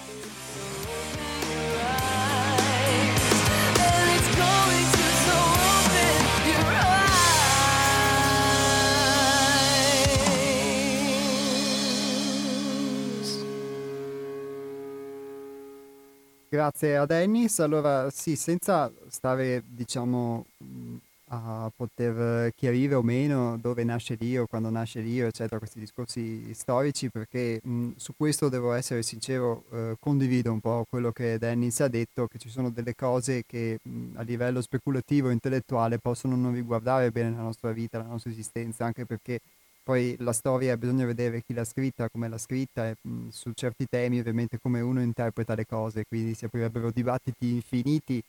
S1: Grazie a Dennis. Allora, sì, senza stare, diciamo, mh, a poter chiarire o meno dove nasce l'io, quando nasce l'io, eccetera, questi discorsi storici, perché mh, su questo devo essere sincero, eh, condivido un po' quello che Dennis ha detto, che ci sono delle cose che mh, a livello speculativo intellettuale possono non riguardare bene la nostra vita, la nostra esistenza, anche perché poi la storia bisogna vedere chi l'ha scritta, come l'ha scritta e mh, su certi temi ovviamente come uno interpreta le cose, quindi si aprirebbero dibattiti infiniti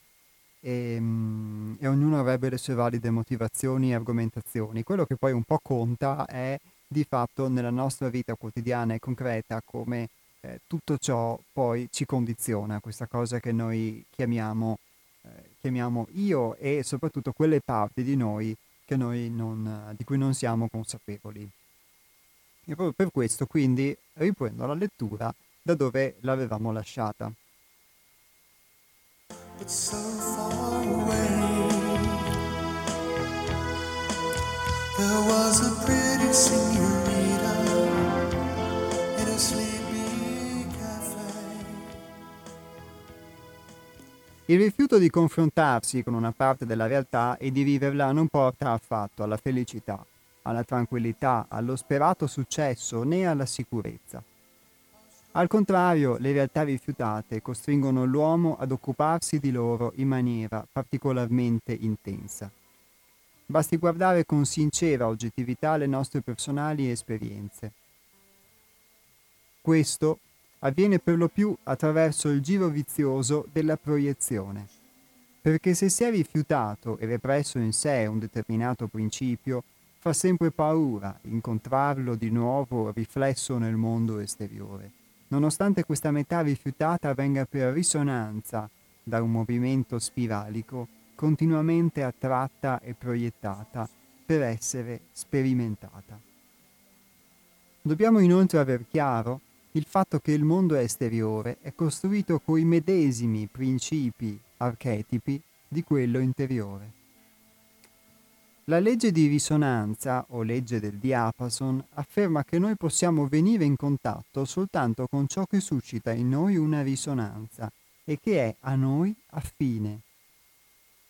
S1: e, mh, e ognuno avrebbe le sue valide motivazioni e argomentazioni. Quello che poi un po' conta è di fatto nella nostra vita quotidiana e concreta come eh, tutto ciò poi ci condiziona, questa cosa che noi chiamiamo, eh, chiamiamo io e soprattutto quelle parti di noi, noi non, di cui non siamo consapevoli. E proprio per questo quindi riprendo la lettura da dove l'avevamo lasciata. Il rifiuto di confrontarsi con una parte della realtà e di viverla non porta affatto alla felicità, alla tranquillità, allo sperato successo né alla sicurezza. Al contrario, le realtà rifiutate costringono l'uomo ad occuparsi di loro in maniera particolarmente intensa. Basti guardare con sincera oggettività le nostre personali esperienze. Questo avviene per lo più attraverso il giro vizioso della proiezione. Perché se si è rifiutato e represso in sé un determinato principio, fa sempre paura incontrarlo di nuovo riflesso nel mondo esteriore, nonostante questa metà rifiutata venga per risonanza da un movimento spiralico continuamente attratta e proiettata per essere sperimentata. Dobbiamo inoltre aver chiaro il fatto che il mondo esteriore è costruito coi medesimi principi archetipi di quello interiore. La legge di risonanza o legge del diapason afferma che noi possiamo venire in contatto soltanto con ciò che suscita in noi una risonanza e che è a noi affine.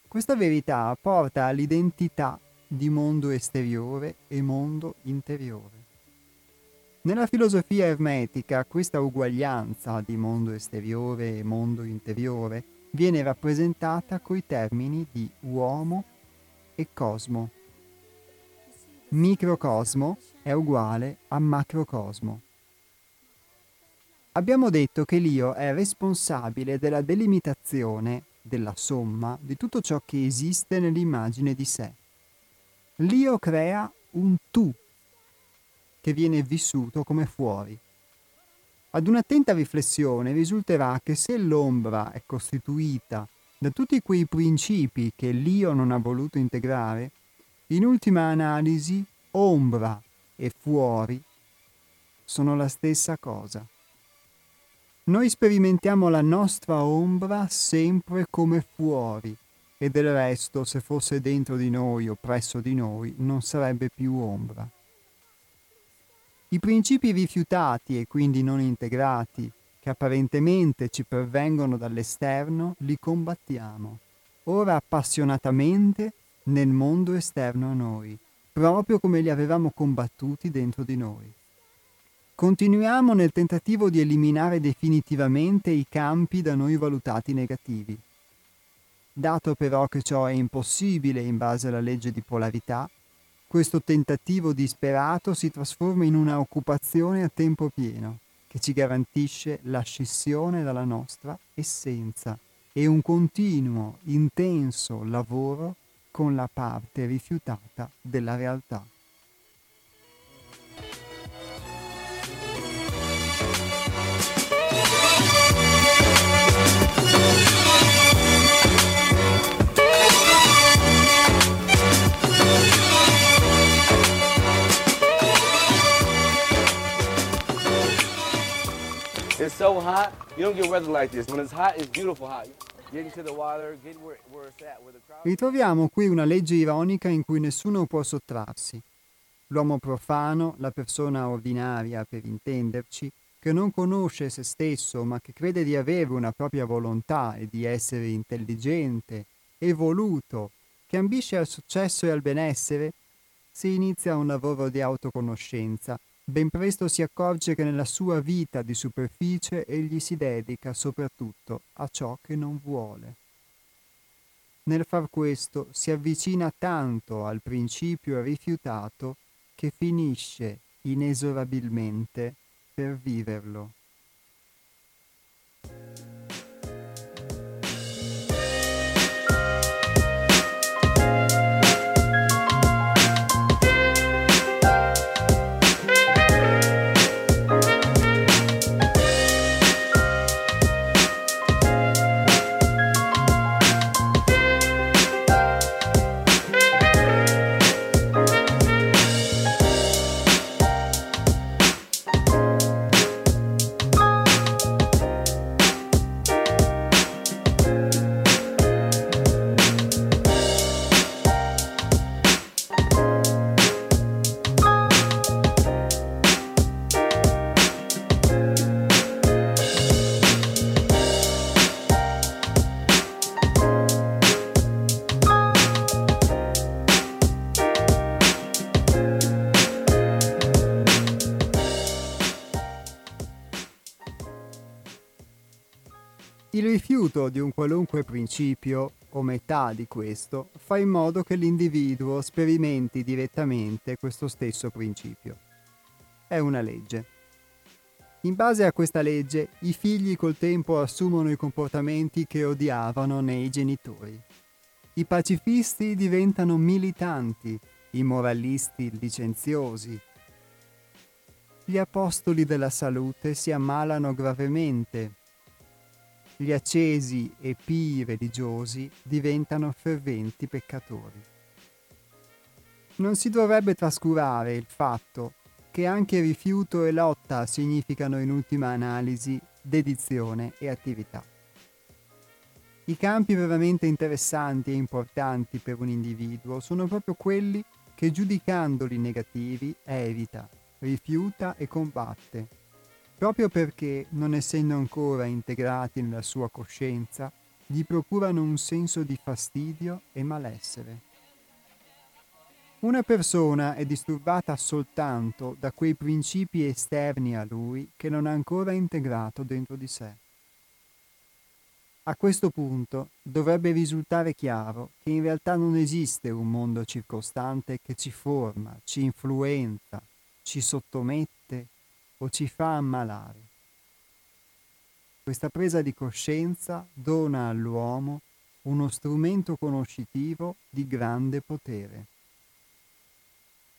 S1: Questa verità porta all'identità di mondo esteriore e mondo interiore. Nella filosofia ermetica questa uguaglianza di mondo esteriore e mondo interiore viene rappresentata coi termini di uomo e cosmo. Microcosmo è uguale a macrocosmo. Abbiamo detto che l'io è responsabile della delimitazione, della somma, di tutto ciò che esiste nell'immagine di sé. L'io crea un tu che viene vissuto come fuori. Ad un'attenta riflessione risulterà che se l'ombra è costituita da tutti quei principi che l'io non ha voluto integrare, in ultima analisi ombra e fuori sono la stessa cosa. Noi sperimentiamo la nostra ombra sempre come fuori e del resto se fosse dentro di noi o presso di noi non sarebbe più ombra. I principi rifiutati e quindi non integrati, che apparentemente ci pervengono dall'esterno, li combattiamo, ora appassionatamente nel mondo esterno a noi, proprio come li avevamo combattuti dentro di noi. Continuiamo nel tentativo di eliminare definitivamente i campi da noi valutati negativi. Dato però che ciò è impossibile in base alla legge di polarità, questo tentativo disperato si trasforma in una occupazione a tempo pieno che ci garantisce la scissione dalla nostra essenza e un continuo, intenso lavoro con la parte rifiutata della realtà.
S9: It's so hot, you don't get weather like this. When it's hot, it's beautiful hot.
S1: Ritroviamo qui una legge ironica in cui nessuno può sottrarsi. L'uomo profano, la persona ordinaria per intenderci, che non conosce se stesso ma che crede di avere una propria volontà e di essere intelligente, evoluto, che ambisce al successo e al benessere, se inizia un lavoro di autoconoscenza, ben presto si accorge che nella sua vita di superficie egli si dedica soprattutto a ciò che non vuole. Nel far questo si avvicina tanto al principio rifiutato che finisce inesorabilmente per viverlo. Qualunque principio, o metà di questo, fa in modo che l'individuo sperimenti direttamente questo stesso principio. È una legge. In base a questa legge, i figli col tempo assumono i comportamenti che odiavano nei genitori. I pacifisti diventano militanti, i moralisti licenziosi. Gli apostoli della salute si ammalano gravemente. Gli accesi e pii religiosi diventano ferventi peccatori. Non si dovrebbe trascurare il fatto che anche rifiuto e lotta significano in ultima analisi dedizione e attività. I campi veramente interessanti e importanti per un individuo sono proprio quelli che giudicandoli negativi evita, rifiuta e combatte, proprio perché, non essendo ancora integrati nella sua coscienza, gli procurano un senso di fastidio e malessere. Una persona è disturbata soltanto da quei principi esterni a lui che non ha ancora integrato dentro di sé. A questo punto dovrebbe risultare chiaro che in realtà non esiste un mondo circostante che ci forma, ci influenza, ci sottomette o ci fa ammalare. Questa presa di coscienza dona all'uomo uno strumento conoscitivo di grande potere.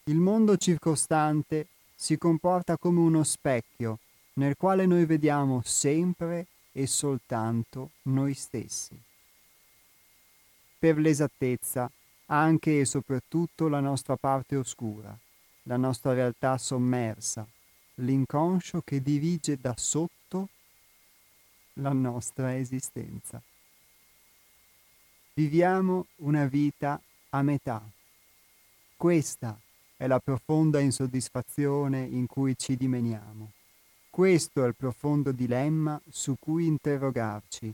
S1: Il mondo circostante si comporta come uno specchio nel quale noi vediamo sempre e soltanto noi stessi. Per l'esattezza, anche e soprattutto la nostra parte oscura, la nostra realtà sommersa, l'inconscio che dirige da sotto la nostra esistenza. Viviamo una vita a metà. Questa è la profonda insoddisfazione in cui ci dimeniamo. Questo è il profondo dilemma su cui interrogarci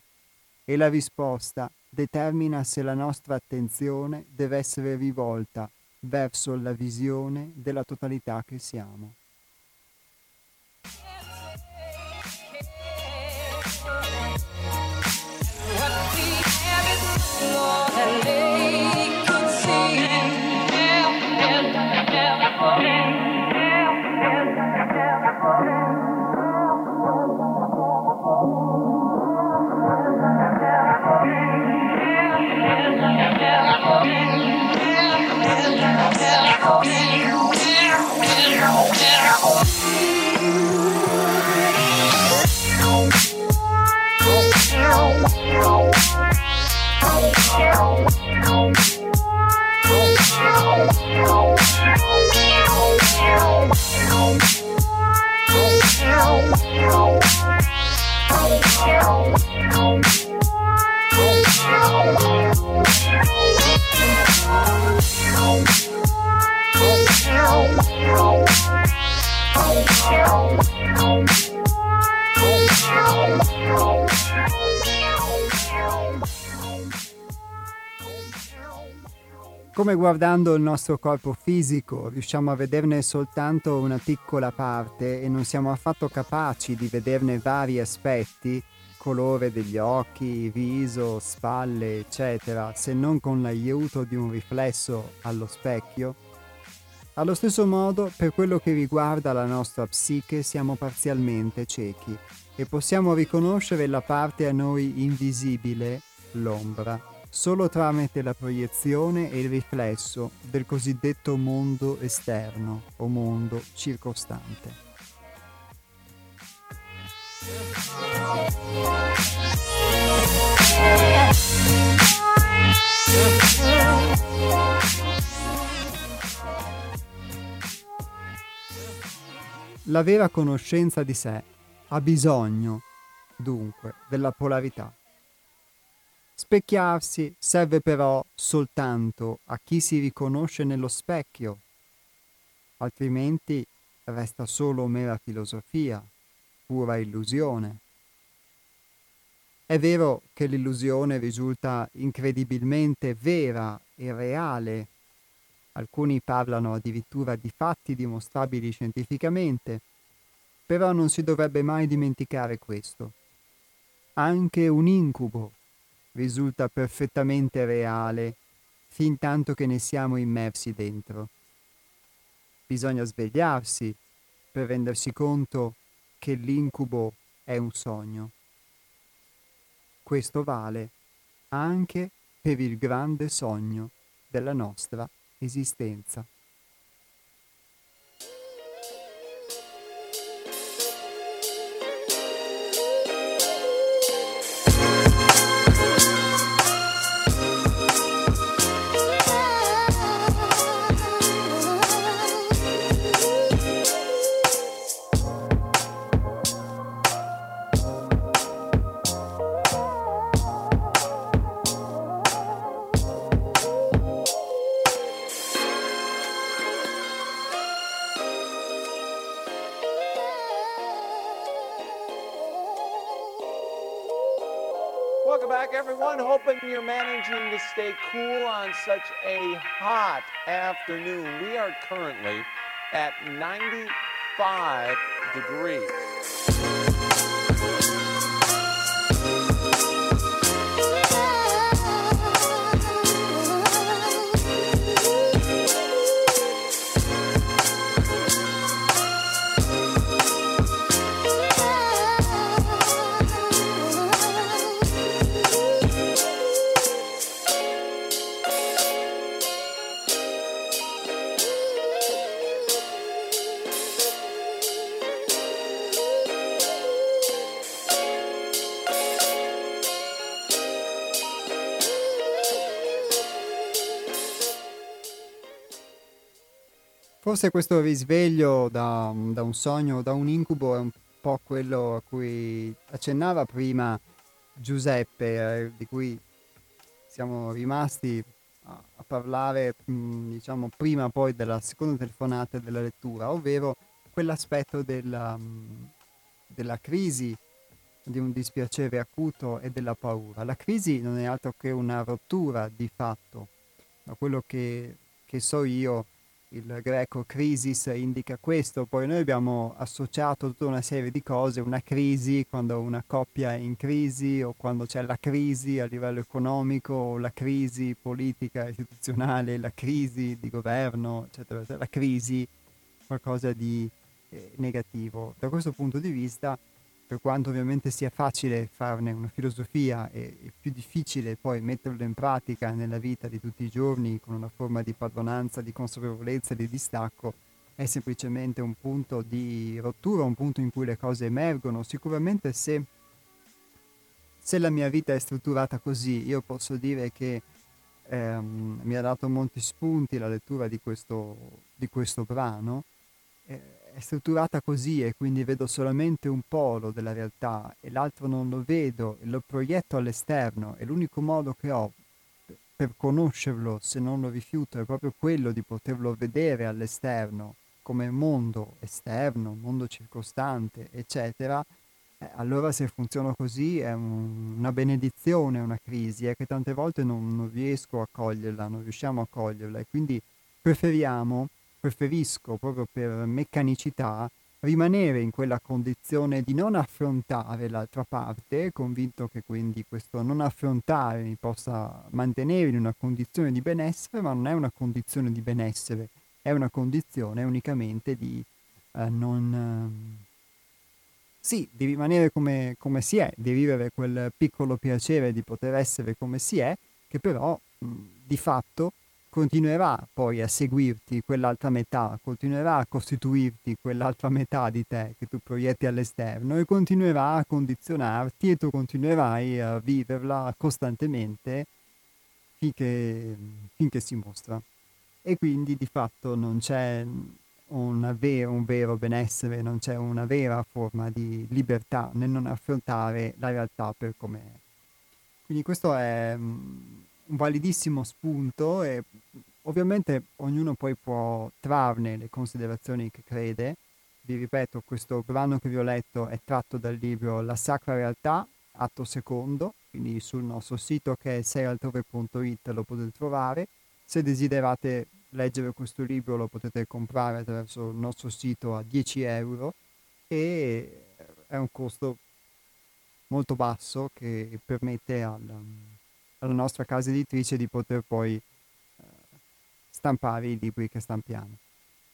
S1: e la risposta determina se la nostra attenzione deve essere rivolta verso la visione della totalità che siamo. Yeah. Come guardando il nostro corpo fisico riusciamo a vederne soltanto una piccola parte e non siamo affatto capaci di vederne vari aspetti, colore degli occhi, viso, spalle, eccetera, se non con l'aiuto di un riflesso allo specchio, allo stesso modo per quello che riguarda la nostra psiche siamo parzialmente ciechi e possiamo riconoscere la parte a noi invisibile, l'ombra, solo tramite la proiezione e il riflesso del cosiddetto mondo esterno o mondo circostante. La vera conoscenza di sé ha bisogno, dunque, della polarità. Specchiarsi serve però soltanto a chi si riconosce nello specchio, altrimenti resta solo mera filosofia, pura illusione. È vero che l'illusione risulta incredibilmente vera e reale, alcuni parlano addirittura di fatti dimostrabili scientificamente, però non si dovrebbe mai dimenticare questo. anche un incubo risulta perfettamente reale fin tanto che ne siamo immersi dentro. Bisogna svegliarsi per rendersi conto che l'incubo è un sogno. Questo vale anche per il grande sogno della nostra esistenza.
S10: Hot afternoon. We are currently at 95 degrees.
S1: Forse questo risveglio da, da un sogno, da un incubo è un po' quello a cui accennava prima Giuseppe, eh, di cui siamo rimasti a, a parlare, mh, diciamo, prima poi della seconda telefonata della lettura, ovvero quell'aspetto della, mh, della crisi, di un dispiacere acuto e della paura. La crisi non è altro che una rottura di fatto, da quello che, che so io il greco crisis indica questo, poi noi abbiamo associato tutta una serie di cose, una crisi quando una coppia è in crisi o quando c'è la crisi a livello economico o la crisi politica istituzionale, la crisi di governo, eccetera, eccetera. la crisi qualcosa di eh, negativo. Da questo punto di vista, per quanto ovviamente sia facile farne una filosofia e più difficile poi metterlo in pratica nella vita di tutti i giorni con una forma di padronanza, di consapevolezza, di distacco, è semplicemente un punto di rottura, un punto in cui le cose emergono. Sicuramente se, se la mia vita è strutturata così, io posso dire che ehm, mi ha dato molti spunti la lettura di questo, di questo brano. Eh, è strutturata così e quindi vedo solamente un polo della realtà e l'altro non lo vedo e lo proietto all'esterno e l'unico modo che ho per conoscerlo se non lo rifiuto è proprio quello di poterlo vedere all'esterno come mondo esterno, mondo circostante, eccetera, eh, allora se funziona così è un- una benedizione una crisi, è che tante volte non, non riesco a coglierla, non riusciamo a coglierla e quindi preferiamo preferisco proprio per meccanicità rimanere in quella condizione di non affrontare l'altra parte, convinto che quindi questo non affrontare mi possa mantenere in una condizione di benessere, ma non è una condizione di benessere, è una condizione unicamente di eh, non... sì, di rimanere come, come si è, di vivere quel piccolo piacere di poter essere come si è, che però mh, di fatto continuerà poi a seguirti quell'altra metà, continuerà a costituirti quell'altra metà di te che tu proietti all'esterno e continuerà a condizionarti e tu continuerai a viverla costantemente finché, finché si mostra. E quindi di fatto non c'è un vero, un vero benessere, non c'è una vera forma di libertà nel non affrontare la realtà per com'è. Quindi questo è un validissimo spunto e ovviamente ognuno poi può trarne le considerazioni che crede. Vi ripeto, questo brano che vi ho letto è tratto dal libro La Sacra Realtà, atto secondo, quindi sul nostro sito che è seialtrove.it lo potete trovare. Se desiderate leggere questo libro lo potete comprare attraverso il nostro sito a 10 euro e è un costo molto basso che permette al- alla nostra casa editrice di poter poi eh, stampare i libri che stampiamo,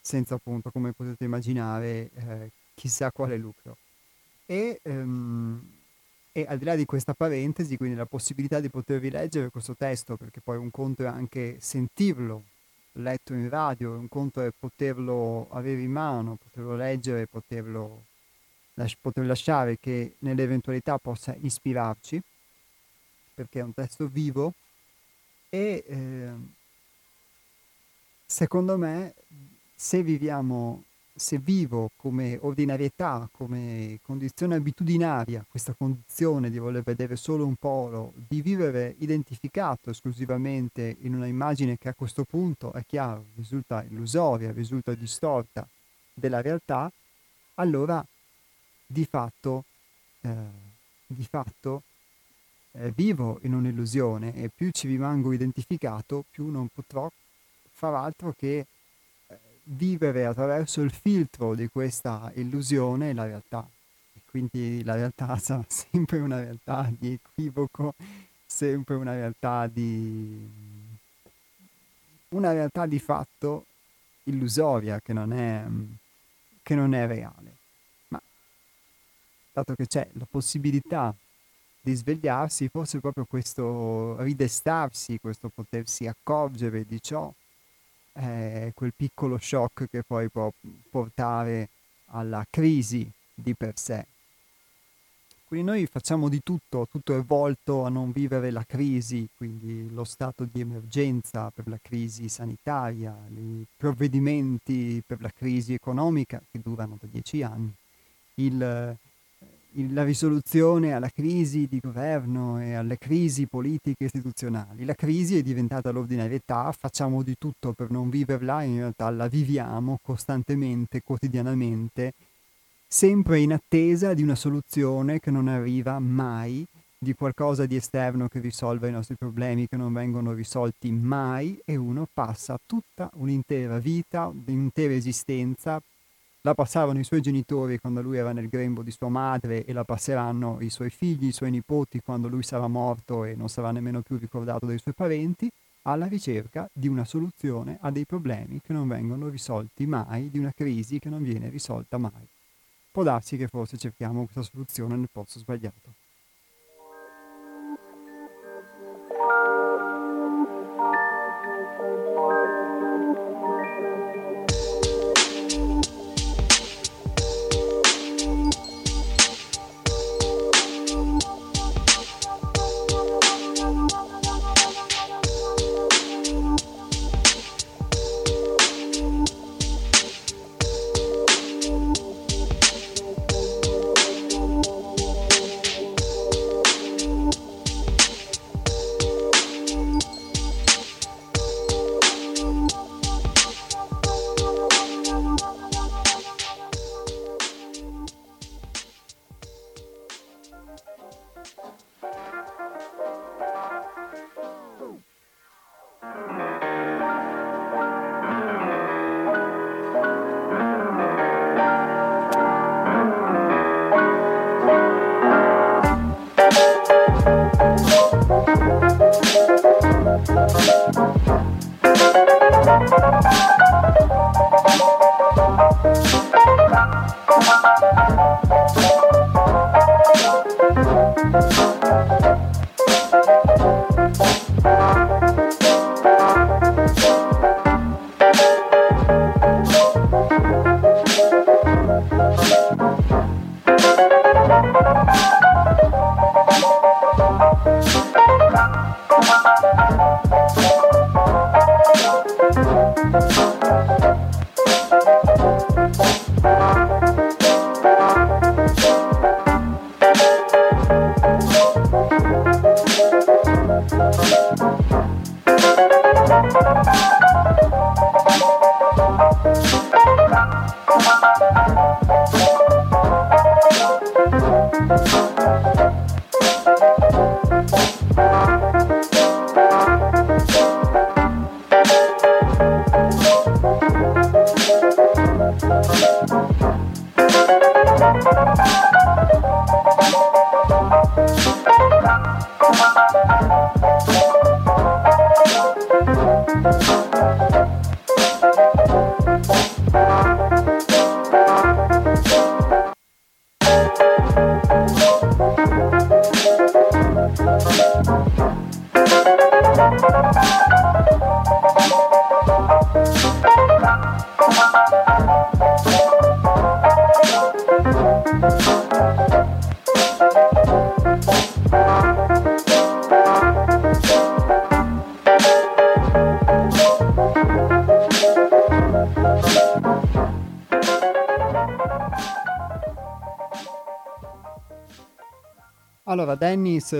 S1: senza appunto, come potete immaginare, eh, chissà quale lucro. E, ehm, e al di là di questa parentesi, quindi la possibilità di potervi leggere questo testo, perché poi un conto è anche sentirlo letto in radio, un conto è poterlo avere in mano, poterlo leggere, poterlo las- poter lasciare che nell'eventualità possa ispirarci, perché è un testo vivo e ehm, secondo me se viviamo, se vivo come ordinarietà, come condizione abitudinaria, questa condizione di voler vedere solo un polo, di vivere identificato esclusivamente in una immagine che a questo punto, è chiaro, risulta illusoria, risulta distorta della realtà, allora di fatto, eh, di fatto eh, vivo in un'illusione e più ci rimango identificato, più non potrò far altro che eh, vivere attraverso il filtro di questa illusione la realtà. E quindi la realtà sarà sempre una realtà di equivoco, sempre una realtà di una realtà di fatto illusoria che non è, che non è reale. Ma dato che c'è la possibilità di svegliarsi, forse proprio questo ridestarsi, questo potersi accorgere di ciò, è quel piccolo shock che poi può portare alla crisi di per sé. Quindi noi facciamo di tutto, tutto è volto a non vivere la crisi, quindi lo stato di emergenza per la crisi sanitaria, i provvedimenti per la crisi economica che durano da dieci anni, il- la risoluzione alla crisi di governo e alle crisi politiche istituzionali. La crisi è diventata l'ordinarietà, facciamo di tutto per non viverla, in realtà la viviamo costantemente, quotidianamente, sempre in attesa di una soluzione che non arriva mai, di qualcosa di esterno che risolva i nostri problemi che non vengono risolti mai e uno passa tutta un'intera vita, un'intera esistenza la passavano i suoi genitori quando lui era nel grembo di sua madre e la passeranno i suoi figli, i suoi nipoti quando lui sarà morto e non sarà nemmeno più ricordato dai suoi parenti, alla ricerca di una soluzione a dei problemi che non vengono risolti mai, di una crisi che non viene risolta mai. Può darsi che forse cerchiamo questa soluzione nel posto sbagliato.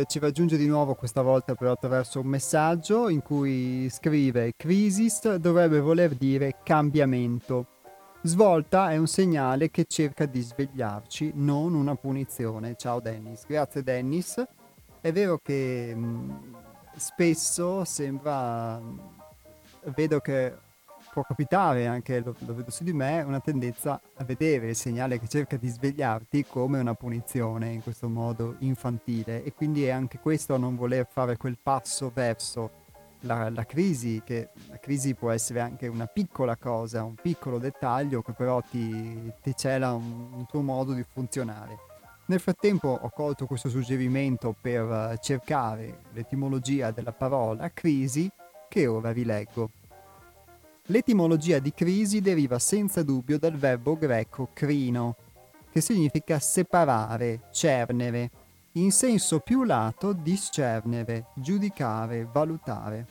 S1: Ci raggiunge di nuovo questa volta però attraverso un messaggio in cui scrive Crisis dovrebbe voler dire cambiamento. Svolta è un segnale che cerca di svegliarci, non una punizione. Ciao Dennis. Grazie Dennis. È vero che mh, spesso sembra, vedo che può capitare anche, lo, lo vedo su di me, una tendenza a vedere il segnale che cerca di svegliarti come una punizione in questo modo infantile e quindi è anche questo a non voler fare quel passo verso la, la crisi, che la crisi può essere anche una piccola cosa, un piccolo dettaglio che però ti, ti cela un, un tuo modo di funzionare. Nel frattempo ho colto questo suggerimento per eh, cercare l'etimologia della parola crisi che ora vi leggo. L'etimologia di crisi deriva senza dubbio dal verbo greco crino, che significa separare, cernere, in senso più lato discernere, giudicare, valutare.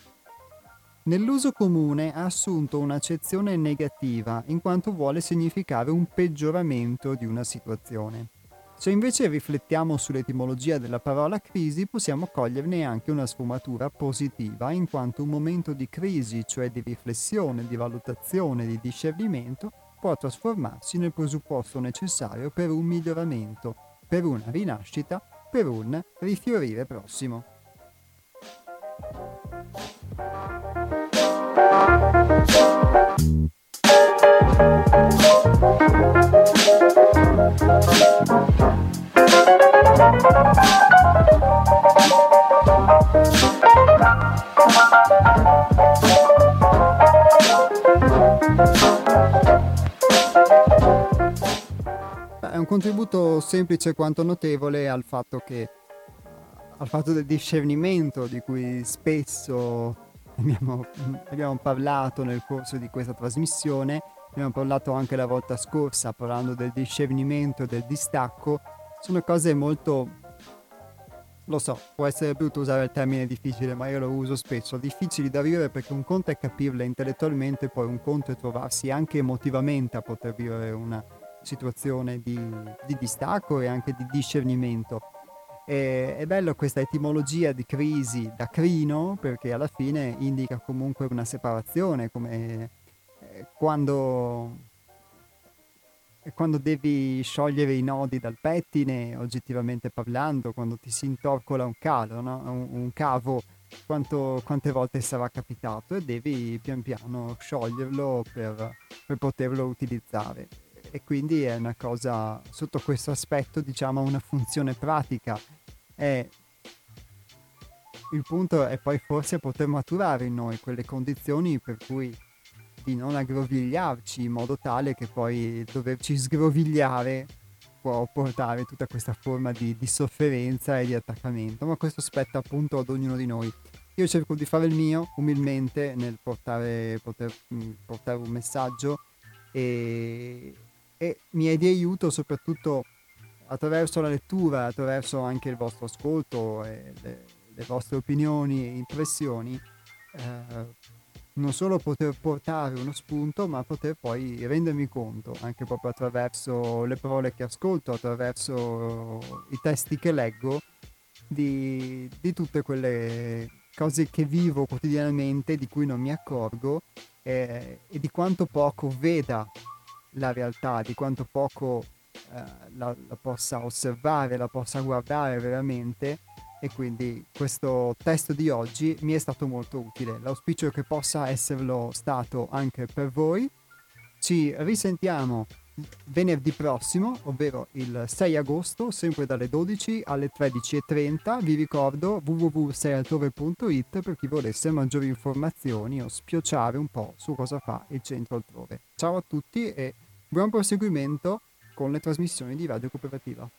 S1: Nell'uso comune ha assunto un'accezione negativa in quanto vuole significare un peggioramento di una situazione. Se invece riflettiamo sull'etimologia della parola crisi, possiamo coglierne anche una sfumatura positiva, in quanto un momento di crisi, cioè di riflessione, di valutazione, di discernimento, può trasformarsi nel presupposto necessario per un miglioramento, per una rinascita, per un rifiorire prossimo. Beh, È un contributo semplice quanto notevole al fatto che al fatto del discernimento di cui spesso abbiamo, abbiamo parlato nel corso di questa trasmissione, abbiamo parlato anche la volta scorsa parlando del discernimento, del distacco, sono cose molto, lo so, può essere brutto usare il termine difficile, ma io lo uso spesso, difficili da vivere perché un conto è capirle intellettualmente, poi un conto è trovarsi anche emotivamente a poter vivere una situazione di, di distacco e anche di discernimento. E, è bello questa etimologia di crisi da crino perché alla fine indica comunque una separazione, come quando, quando devi sciogliere i nodi dal pettine, oggettivamente parlando, quando ti si intorcola un calo, no? un, un cavo, quanto- quante volte sarà capitato e devi pian piano scioglierlo per, per poterlo utilizzare e quindi è una cosa sotto questo aspetto diciamo una funzione pratica e il punto è poi forse poter maturare in noi quelle condizioni per cui di non aggrovigliarci in modo tale che poi doverci sgrovigliare può portare tutta questa forma di, di sofferenza e di attaccamento. Ma questo spetta appunto ad ognuno di noi. Io cerco di fare il mio umilmente nel portare, poter, mh, portare un messaggio e, e mi è di aiuto soprattutto attraverso la lettura, attraverso anche il vostro ascolto e le, le vostre opinioni e impressioni, eh, non solo poter portare uno spunto, ma poter poi rendermi conto, anche proprio attraverso le parole che ascolto, attraverso i testi che leggo, di, di tutte quelle cose che vivo quotidianamente, di cui non mi accorgo eh, e di quanto poco veda la realtà, di quanto poco eh, la, la possa osservare, la possa guardare veramente e quindi questo testo di oggi mi è stato molto utile. L'auspicio è che possa esserlo stato anche per voi. Ci risentiamo venerdì prossimo, ovvero il 6 agosto, sempre dalle 12 alle 13.30. Vi ricordo www.seialtrove.it per chi volesse maggiori informazioni o spiocciare un po' su cosa fa il centro altrove. Ciao a tutti e buon proseguimento con le trasmissioni di Radio Cooperativa.